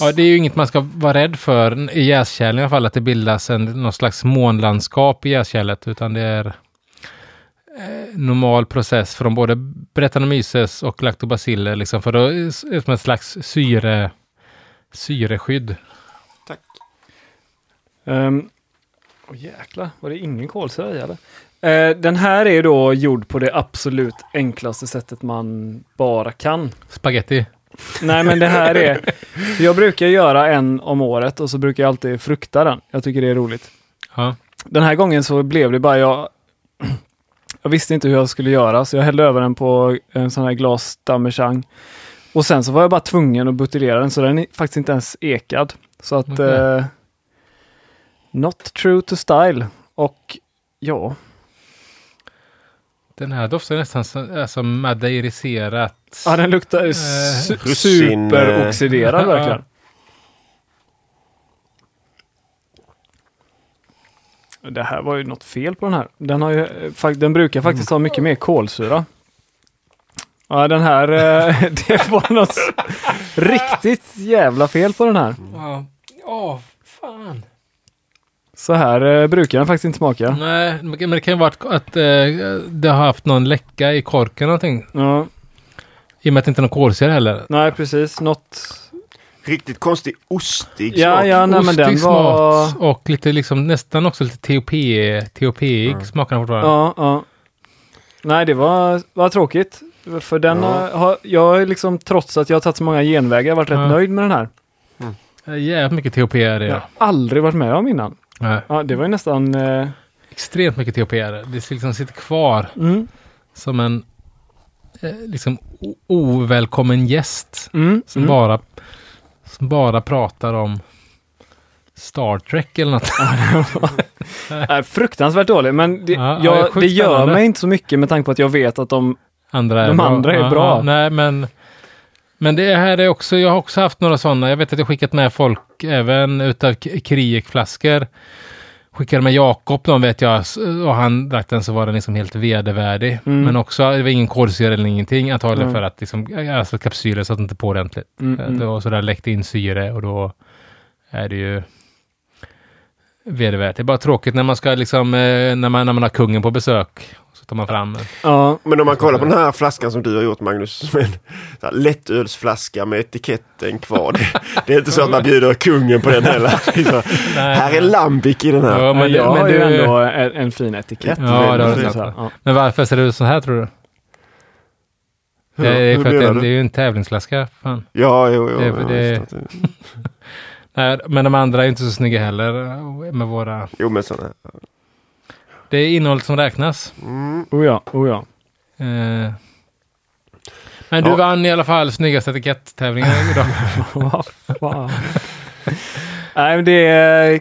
Ja, det är ju inget man ska vara rädd för i jäskärlen i alla fall, att det bildas en, någon slags månlandskap i jäskärlet, utan det är eh, normal process från både Brettanomyces och lactobaciller, liksom, för då är som ett slags syre, syreskydd. tack. Um, oh, jäklar, var det ingen kolsyra i eller? Eh, den här är då gjord på det absolut enklaste sättet man bara kan. Spaghetti. Nej men det här är, <laughs> jag brukar göra en om året och så brukar jag alltid frukta den. Jag tycker det är roligt. Ja. Den här gången så blev det bara jag, jag visste inte hur jag skulle göra så jag hällde över den på en sån här glas damejeanne. Och sen så var jag bara tvungen att buteljera den så den är faktiskt inte ens ekad. Så att Okej. eh, Not true to style. Och ja, Den här doftar nästan som, alltså madeiriserat. ja den luktar Eh, su- russin, superoxiderad eh, verkligen. Det här var ju något fel på den här. Den, har ju, eh, den brukar faktiskt ha mycket mer kolsyra. Ja, den här, eh, <laughs> det var något riktigt jävla fel på den här. Ja, Åh, fan. Så här eh, brukar den faktiskt inte smaka. Nej, men det kan ju vara att, att eh, det har haft någon läcka i korken någonting. Ja, I och med att det inte är någon kolsyra heller. nej precis, något. Riktigt konstig ostig Ja, smak. ja, nej men den Ostig var... smak och lite liksom nästan också lite TOP, TOP-ig Mm. smakar den fortfarande. Ja, ja. Nej, det var, var tråkigt. För den Ja. har, har, jag har liksom, trots att jag har tagit så många genvägar, varit rätt Ja. nöjd med den här. Är Jävligt mycket TOP är det. Jag Ja. har aldrig varit med om innan. Nej. Ja, det var ju nästan... Eh, Extremt mycket TOP är det. Det liksom sitter kvar mm, som en eh, liksom ovälkommen gäst. mm, Som, mm. bara, som bara pratar om Star Trek eller något. Är <laughs> fruktansvärt dålig, men det, Ja, ja, jag, sjukt det gör spännande. mig inte så mycket med tanke på att jag vet att de... Andra är De bra. andra är bra. nej, men, men det här är också, jag har också haft några sådana. Jag vet att jag skickat med folk även utav Kriekflaskor. Skickade med Jakob, de vet jag, och han drack den så var den liksom helt vedervärdig. Mm. Men också, det var ingen kolsyra eller ingenting, antagligen Mm. för att liksom, alltså kapsyler satt inte på ordentligt. Mm, Eh, mm. Det var sådär läckte in syre och då är det ju vedervärdigt. Det är bara tråkigt när man ska liksom, eh, när man, när man har kungen på besök. Så tar man fram Ja, Men om man kollar på den här flaskan som du har gjort Magnus, som en lättölsflaska med etiketten kvar. Det, det är inte så att man bjuder kungen på den heller. <laughs> Det är så, Nej. här är lambic i den här. Ja, men, jag men har ju du, ändå en, en fin etikett. Ja, det har du ja. Men varför ser det ut så här tror du? Hur- det är för att det, är- det är ju en tävlingsflaska. Fan. Ja, jo, jo. det- ja, det- det. <laughs> Nej, men de andra är inte så snygga heller. eh, Med våra... Jo, men sådana. Det är innehållet som räknas. Mm. Oh ja, oh ja. Eh, men du Ja. vann i alla fall snyggaste etiketttävlingen <laughs> idag. Vad fan. Nej, men det är...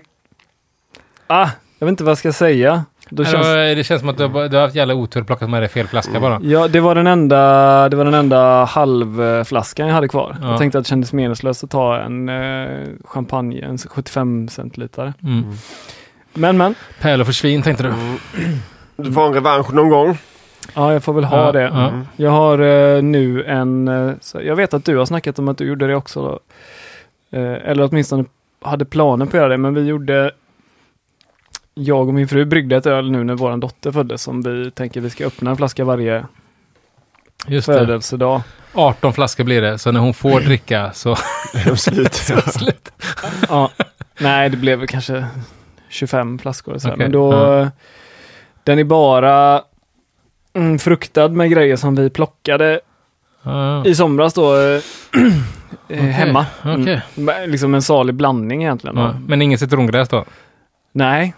Ah, jag vet inte vad jag ska säga. Då känns... Det känns som att du har, du har haft jävla otur och plockat med dig fel flaska bara. Ja, det var den enda, det var den enda halvflaskan jag hade kvar. Ja. Jag tänkte att det kändes meningslöst att ta en eh, champagne, en 75 centiliter. Mm. Men men, Pärlor för svin tänkte du. Mm. Du får en revansch någon gång. Ja, jag får väl ha Ja, det. ja. Jag har eh, nu en... eh, så jag vet att du har snackat om att du gjorde det också. Då. Eh, eller åtminstone hade planer på att göra det, men vi gjorde... Jag och min fru bryggde ett öl nu när vår dotter föddes som vi tänker vi ska öppna en flaska varje Just det. födelsedag. 18 flaskor blir det, så när hon får dricka så Är <laughs> de slut? <laughs> slut. Ja. Nej, det blev kanske 25 flaskor. Så här. Okej, Men då... ja. eh, Den är bara mm, fruktad med grejer som vi plockade Ja, i somras då. eh, <clears throat> Okej, Hemma. okej. Mm. Liksom en salig blandning egentligen. ja. Men ingen citrongräs då? Nej.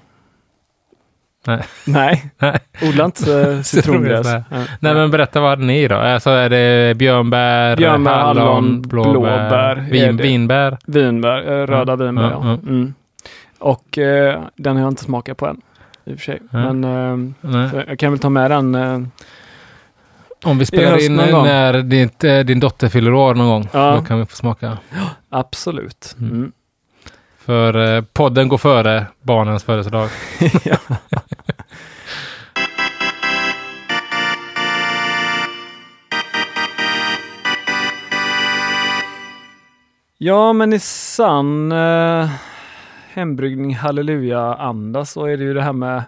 Nej. Nej. <laughs> Nej. Odla inte eh, <laughs> citrongräs. nej. Nej, men berätta vad hade ni då? Alltså är det björnbär, Björnbär, hallon, blåbär, blåbär är vin, vinbär? Vinbär, eh, röda Mm, vinbär. mm, Ja. mm. Mm. Och eh, den har jag inte smakat på än. I och för sig. Mm. Men eh, jag kan väl ta med den. Eh, Om vi spelar in när ditt, eh, din dotter fyller år någon gång, Ja. då kan vi få smaka. <gasps> absolut. Mm. Mm. För eh, podden går före barnens födelsedag. ja. <laughs> ja, men i sann eh, hembryggning halleluja-anda så är det ju det här med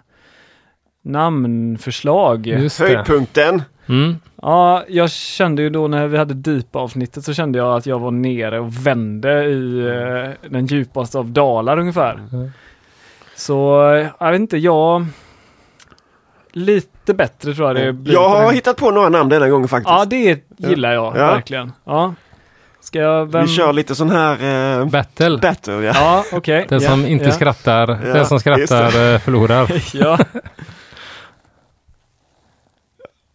namnförslag. Just. Höjdpunkten. Mm. Ja, jag kände ju då när vi hade Deep-avsnittet så kände jag att jag var nere och vände i eh, den djupaste av dalar ungefär. Mm. Så eh, jag vet inte, jag... Lite bättre tror jag det blir. Jag har hittat på några namn denna gången faktiskt. Ja, det gillar jag Ja. verkligen. Ja. Ska jag... Vem... Vi kör lite sån här eh, Battle. battle. Ja. Ja, okej. Den ja, som inte ja. skrattar, den som skrattar eh, förlorar. <laughs> Ja. <laughs>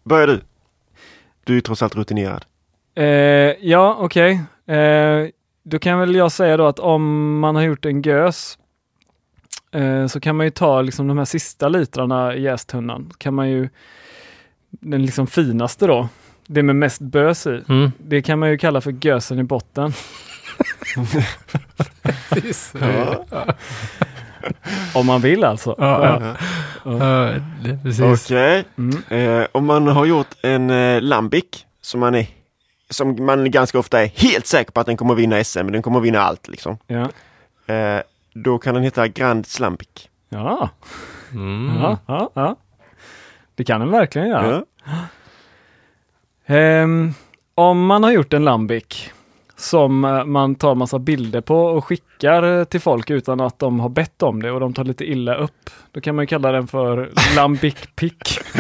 Börjar du. Du är trots allt rutinerad. Eh, ja, okej. Eh, då kan väl jag säga då att om man har gjort en gös eh, så kan man ju ta liksom de här sista litrarna i jästunnan. Kan man ju den liksom finaste då, det med mest bös i. Mm. Det kan man ju kalla för gösen i botten. <laughs> <laughs> Om man vill alltså. Ja, Ja. Ja, precis. Okej. Mm. Eh, om man har gjort en eh, lambic som man är som man ganska ofta är helt säker på att den kommer vinna SM, men den kommer vinna allt liksom. Ja. Eh, då kan den heta Grand Slambic. Ja. Mm. Ja, ja, ja. Det kan den verkligen göra. Ja. Ehm, om man har gjort en lambic som eh, man tar massa bilder på och skickar eh, till folk utan att de har bett om det och de tar lite illa upp. Då kan man ju kalla den för lambic pick. <laughs>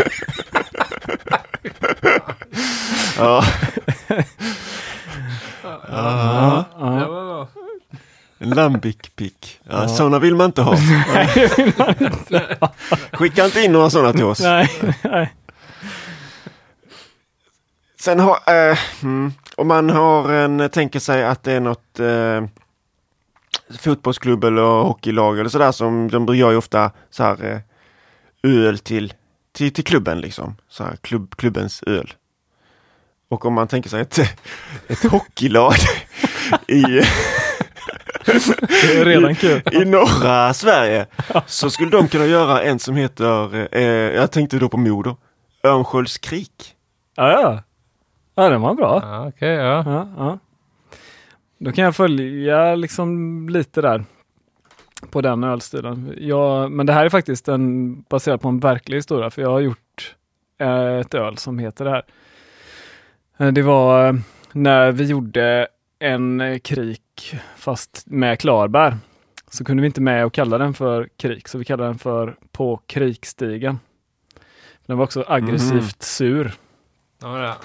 Ja. Ja, ja. lambic pick. Ja, Sådana vill man <laughs> inte ha. Skicka inte in några sådana till oss. Nej, <laughs> nej. Sen har, eh, mm, om man har en, tänker sig att det är något eh, fotbollsklubb eller hockeylag eller sådär som de gör ju ofta så här eh, öl till, till, till klubben liksom. Så här klubb, klubbens öl. Och om man tänker sig ett, <laughs> ett hockeylag i, Det är redan kul. i norra Sverige så skulle de kunna göra en som heter, eh, jag tänkte då på Modo, Örnskölds krik. Ja, ja. Ja, den var bra. Ja, Okej, ja. Ja, ja. Då kan jag följa liksom lite där på den ölstilen. Jag, men det här är faktiskt en, baserat på en verklig historia för jag har gjort eh, ett öl som heter det här. Eh, Det var eh, när vi gjorde en krik fast med klarbär. Så kunde vi inte med och kalla den för krik så vi kallade den för På krikstigen. Den var också aggressivt sur. Ja,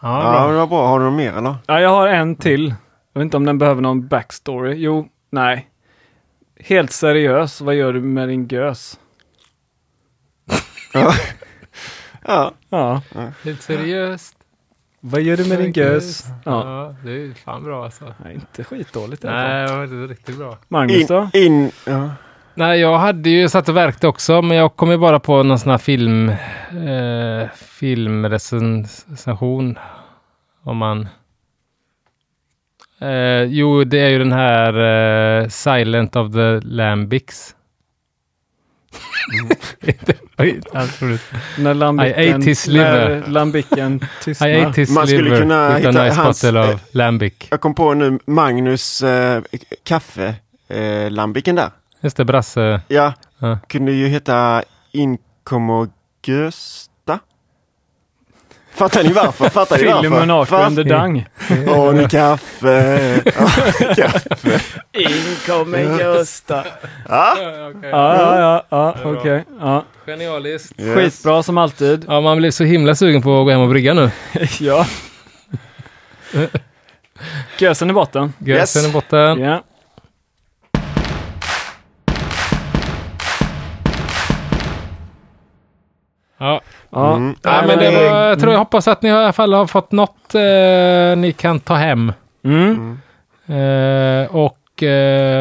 ja. Bra. det var bra. Har du något mer eller? Ja, jag har en till. Jag vet inte om den behöver någon backstory. Jo, nej. Helt seriös, vad gör du med din gös? Ja. <laughs> ja. Ja, Helt seriöst. vad gör du med din gös? Ja, Ja, det är ju fan bra alltså. nej, inte skitdåligt i alla fall. Nej, det var inte riktigt bra. Magnus då? In, in, ja. Nej, jag hade ju satt och verkte också, men jag kom ju bara på någon sån här film, eh, filmrecension. Om man... Eh, jo, det är ju den här eh, Silent of the Lambics. <laughs> Absolut. När liver. när lambicken I tystnar. Man skulle kunna hitta hans, bottle of lambic. Jag kom på nu Magnus eh, kaffe, eh, lambiken där. Just det, Brasse. Ja, Ja. kunde ju heta Inkomogösta. Fattar ni varför? Fattar ni varför? Monaco Va? under dang. Åh, nu kaffe. Ja, kaffe. Inkommer Gösta. Ja, Ja, ja, ja, ja okej. Ja. Genialiskt. yes. Skitbra som alltid. Ja, man blir så himla sugen på att gå hem och brygga nu. <laughs> ja. Gösen i botten. Gösen Yes. i botten. Ja. Ja. Mm. Ja, men det var, jag tror jag hoppas att ni i alla fall har fått något eh, ni kan ta hem. Mm. Eh, och... Eh,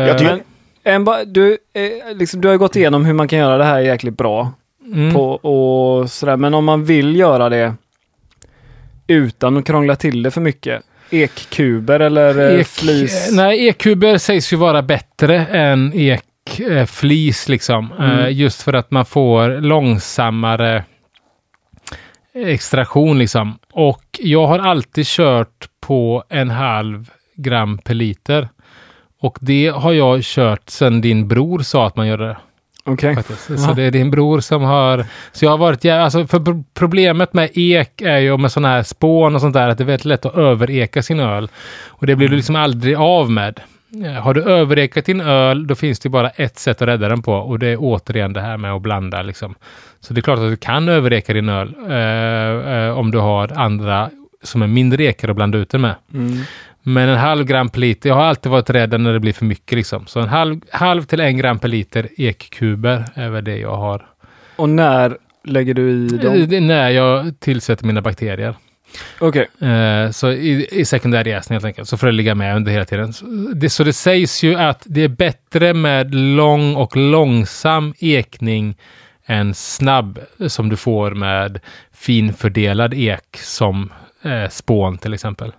Jag tycker- Men en ba, du, eh, liksom, du har ju gått igenom hur man kan göra det här jäkligt bra. mm, På, och sådär. Men om man vill göra det utan att krångla till det för mycket. Ekkuber eller eh, ek, flis. Nej, ekkuber sägs ju vara bättre än ekflis liksom. Mm. Eh, just för att man får långsammare extraktion liksom. Och jag har alltid kört på en halv gram per liter. Och det har jag kört sedan din bror sa att man gör det. Okej. Ja. Så det är din bror som har... Så jag har varit... jä- Alltså för pro- problemet med ek är ju med sådana här spån och sånt där att det är väldigt lätt att övereka sin öl. Och det blir du liksom aldrig av med. Eh, Har du överekat din öl, då finns det bara ett sätt att rädda den på och det är återigen det här med att blanda. Liksom. Så det är klart att du kan övereka din öl eh, eh, om du har andra som är mindre ekar att blanda ut den med. Mm. Men en halv gram per liter, jag har alltid varit rädd när det blir för mycket liksom. Så en halv, halv till en gram per liter ekkuber är väl det jag har. Och när lägger du i Eh, dem? Det är när jag tillsätter mina bakterier. Okej. Eh, så i, i sekundär jäsning helt enkelt, så får det ligga med under hela tiden. Så det, så det sägs ju att det är bättre med lång och långsam ekning än snabb som du får med finfördelad ek som eh, spån till exempel.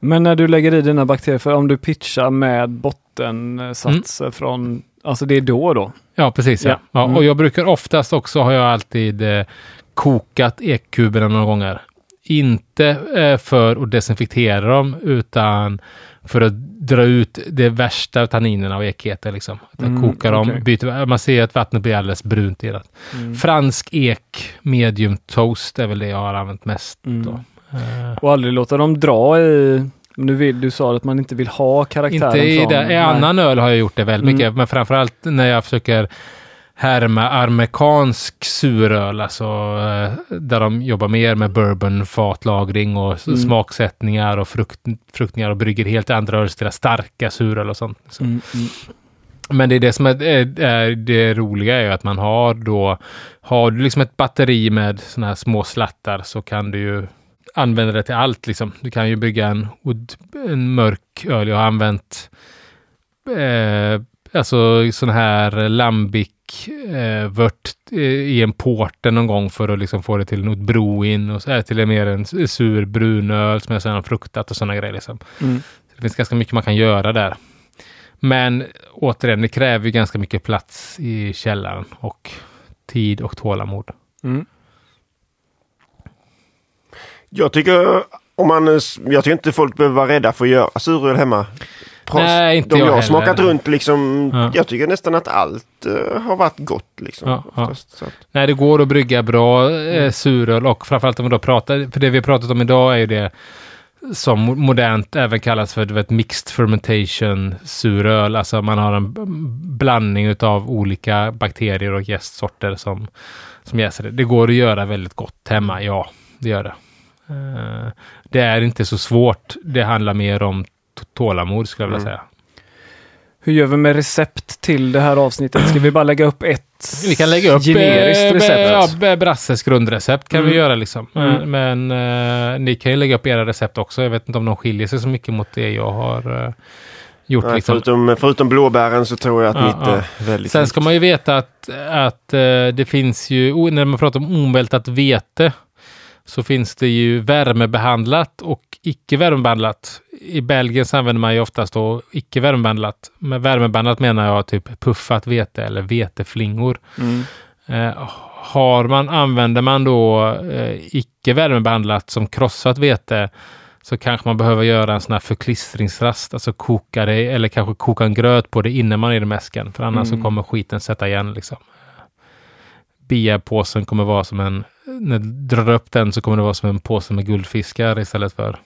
Men när du lägger i dina bakterier, för om du pitchar med bottensatser Mm. från, alltså det är då då? Ja, precis. Ja. Ja. Ja, Mm. och jag brukar oftast också, har jag alltid eh, kokat ekkuberna några gånger. Inte eh, för att desinfektera dem, utan för att dra ut det värsta tanninerna av ekheter. Liksom. Att Mm, kokar dem, okej. byter, man ser att vattnet blir alldeles brunt i det. Mm. Fransk ek, medium toast är väl det jag har använt mest. Mm. Då. Eh, Och aldrig låta dem dra i, du, vill, du sa att man inte vill ha karaktären Inte i, från... det, i annan öl har jag gjort det väldigt Mm. mycket, men framförallt när jag försöker härma amerikansk suröl, alltså eh, där de jobbar mer med bourbon, fatlagring och Mm. smaksättningar och frukt, fruktningar och brygger helt andra ölstilar, starka suröl och sånt. Så. Mm, mm. Men det är det som är, är, det roliga är ju att man har då, har du liksom ett batteri med sådana här små slattar så kan du ju använda det till allt liksom. Du kan ju bygga en, en mörk öl. Jag har använt eh, alltså sån här lambic eh, vört eh, i en porter någon gång för att liksom få det till något broin och så här till mer en sur brunöl som är sådana fruktat och sådana grejer liksom. Mm. Det finns ganska mycket man kan göra där. Men återigen, det kräver ju ganska mycket plats i källaren och tid och tålamod. Mm. Jag tycker, om man, jag tycker inte folk behöver vara rädda för att göra suröl hemma. Nej, inte de jag jag har heller. smakat runt liksom, Ja. jag tycker nästan att allt eh, har varit gott liksom. Ja, ja. oftast. Att, Nej, det går att brygga bra eh, suröl och framförallt om vi då pratar, för det vi har pratat om idag är ju det som mo- modernt även kallas för vet, mixed fermentation suröl. Alltså man har en blandning utav olika bakterier och jästsorter som, som jäser det. Det går att göra väldigt gott hemma, ja, det gör det. Eh, det är inte så svårt. Det handlar mer om tålamod skulle jag vilja Mm. säga. Hur gör vi med recept till det här avsnittet? Ska vi bara lägga upp ett Vi kan lägga upp generiskt eh, recept? Ja, Brasses grundrecept kan Mm. vi göra liksom. Men, Mm. men eh, ni kan ju lägga upp era recept också. Jag vet inte om de skiljer sig så mycket mot det jag har eh, gjort. nej, liksom. förutom, förutom blåbären så tror jag att Ja, mitt ja. är väldigt Sen ska man ju veta att, att eh, det finns ju, när man pratar om omvältat vete, så finns det ju värmebehandlat och icke värmebehandlat. I Belgien så använder man ju oftast då icke värmebehandlat. Med värmebehandlat menar jag typ puffat vete eller veteflingor. Mm. Eh, har man, använder man då eh, icke värmebehandlat som krossat vete så kanske man behöver göra en sån här förklistringsrast, alltså koka det eller kanske koka en gröt på det innan man är i mäsken, för annars Mm. så kommer skiten sätta igen liksom. Biapåsen kommer vara som en, när du drar upp den så kommer det vara som en påse med guldfiskar istället för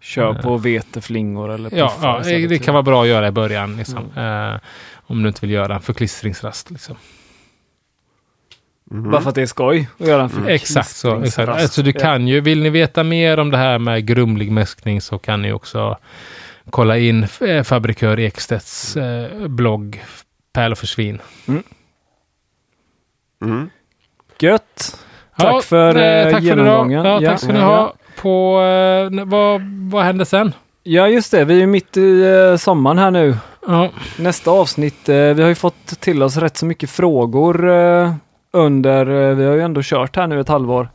Kör på veteflingor eller Ja, ja det kan vara bra att göra i början. Liksom. Eh, om du inte vill göra en förklistringsrast. Liksom. Mhm. Bara för att det är skoj att göra en Mm. Exakt så. Exakt. Alltså, du Ja. kan ju, vill ni veta mer om det här med grumlig mäskning så kan ni också kolla in eh, fabrikör Ekstedts eh, blogg Pärl och försvinn. Mm. Gött! Tack för, eh, tack genomgången. För ja, Ja. tack ska ni Ja. ha. På, eh, vad, vad händer sen? Ja, just det. Vi är mitt i eh, sommaren här nu. Ja, Nästa avsnitt. Eh, vi har ju fått till oss rätt så mycket frågor under, vi har ju ändå kört här nu ett halvår.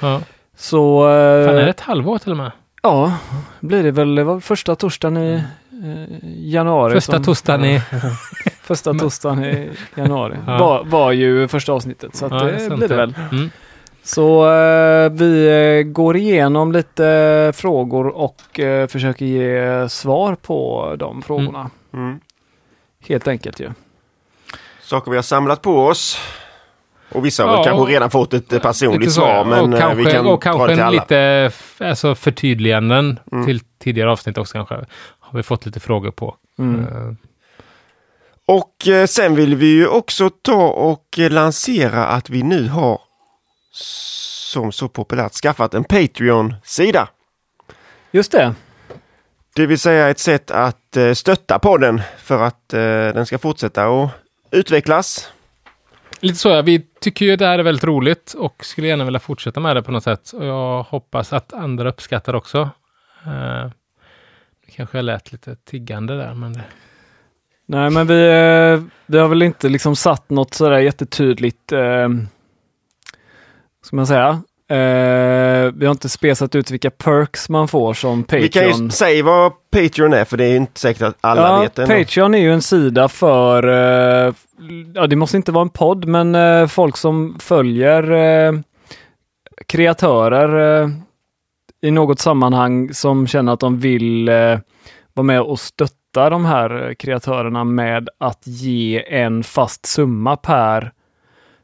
ja. Så Fan, är det ett halvår till och med? ja, blir det väl det var första torsdagen i eh, januari. Första som- torsdagen i... <laughs> Första torsdagen i januari Ja. var, var ju första avsnittet. Så att Ja, det sant blir det väl. Mm. Så eh, vi eh, går igenom lite eh, frågor och eh, försöker ge svar på de frågorna. Mm. Helt enkelt ju. Saker vi har samlat på oss. Och vissa har Ja, väl kanske redan fått ett eh, personligt svar men och kanske, vi kan och dra det kanske till alla. lite alltså förtydliganden Mm. till tidigare avsnitt också kanske. Har vi fått lite frågor på. Mm. Och sen vill vi ju också ta och lansera att vi nu har som så populärt skaffat en Patreon-sida. Just det. Det vill säga ett sätt att eh, stötta podden för att eh, den ska fortsätta att utvecklas. Lite så, ja. vi tycker ju det här är väldigt roligt och skulle gärna vilja fortsätta med det på något sätt. Och jag hoppas att andra uppskattar också. Eh, det kanske jag lät lite tiggande där, men det, Nej, men vi, eh, vi har väl inte liksom satt något sådär jättetydligt, eh, ska man säga. Eh, vi har inte spesat ut vilka perks man får som Vi kan Patreon. ju säga vad Patreon är för det är inte säkert att alla ja, vet det. Patreon är ju en sida för, eh, ja det måste inte vara en podd, men eh, folk som följer kreatörer i något sammanhang som känner att de vill vara med och stötta de här kreatörerna med att ge en fast summa per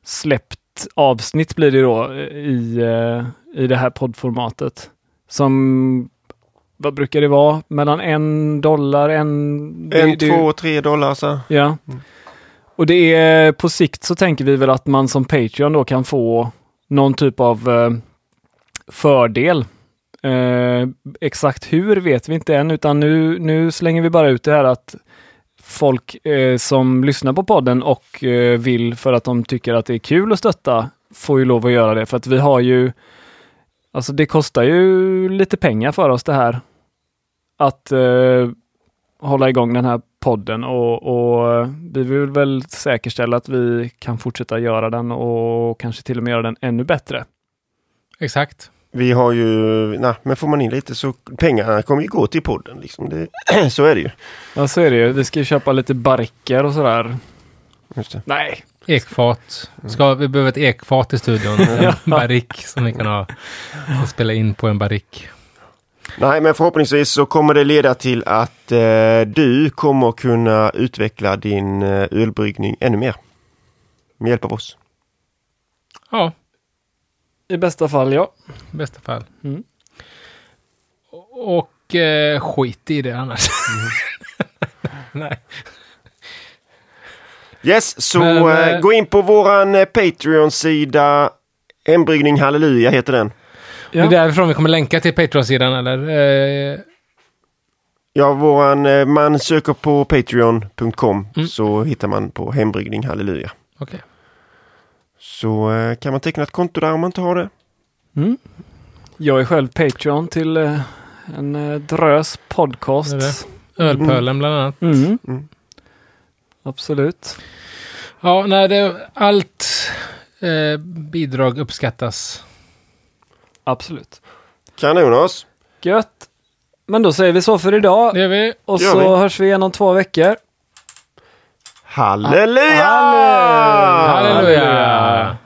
släppt avsnitt blir det då eh, i, eh, i det här poddformatet. Som, vad brukar det vara? Mellan en dollar, en... En, det- två, tre dollar så. Ja. Och det är på sikt så tänker vi väl att man som Patreon då kan få någon typ av eh, fördel. Eh, exakt hur vet vi inte än, utan nu, nu slänger vi bara ut det här att folk eh, som lyssnar på podden och eh, vill för att de tycker att det är kul att stötta får ju lov att göra det. För att vi har ju, alltså det kostar ju lite pengar för oss det här. Att eh, hålla igång den här podden och, och vi vill väl säkerställa att vi kan fortsätta göra den och kanske till och med göra den ännu bättre. exakt. Vi har ju, nej, men får man in lite så pengarna kommer ju gå till podden. Liksom. Det, <clears throat> så är det ju. Ja, så är det ju. Vi ska ju köpa lite barriker och sådär. Just det. Nej, Ekfat. Ska, vi behöver ett ekfat i studion. <laughs> En barrick som vi kan ha och spela in på en barrick. Nej, men förhoppningsvis så kommer det leda till att eh, du kommer kunna utveckla din eh, ölbryggning ännu mer. Med hjälp av oss. Ja, i bästa fall ja. i bästa fall. Mm. Och eh, skit i det annars. <laughs> Nej. Yes, så Men, eh, eh, gå in på våran eh, Patreon-sida. Hembryggning Halleluja heter den. Det är därifrån vi kommer länka till Patreon-sidan eller? Eh, Ja, våran, eh, man söker på patreon.com Mm. så hittar man på Hembryggning Halleluja. Okej. Så eh, kan man teckna ett konto där om man inte har det. Mm. Jag är själv Patreon till eh, en eh, drös podcast. Det är det. Ölpölen bland annat. Mm. Mm. Absolut. Ja, nej, det, allt eh, bidrag uppskattas. Absolut. Kanonos! Gött. Men då säger vi så för idag Det gör vi. och gör så vi. hörs vi igen om två veckor. Halleluja! Halleluja! Halleluja!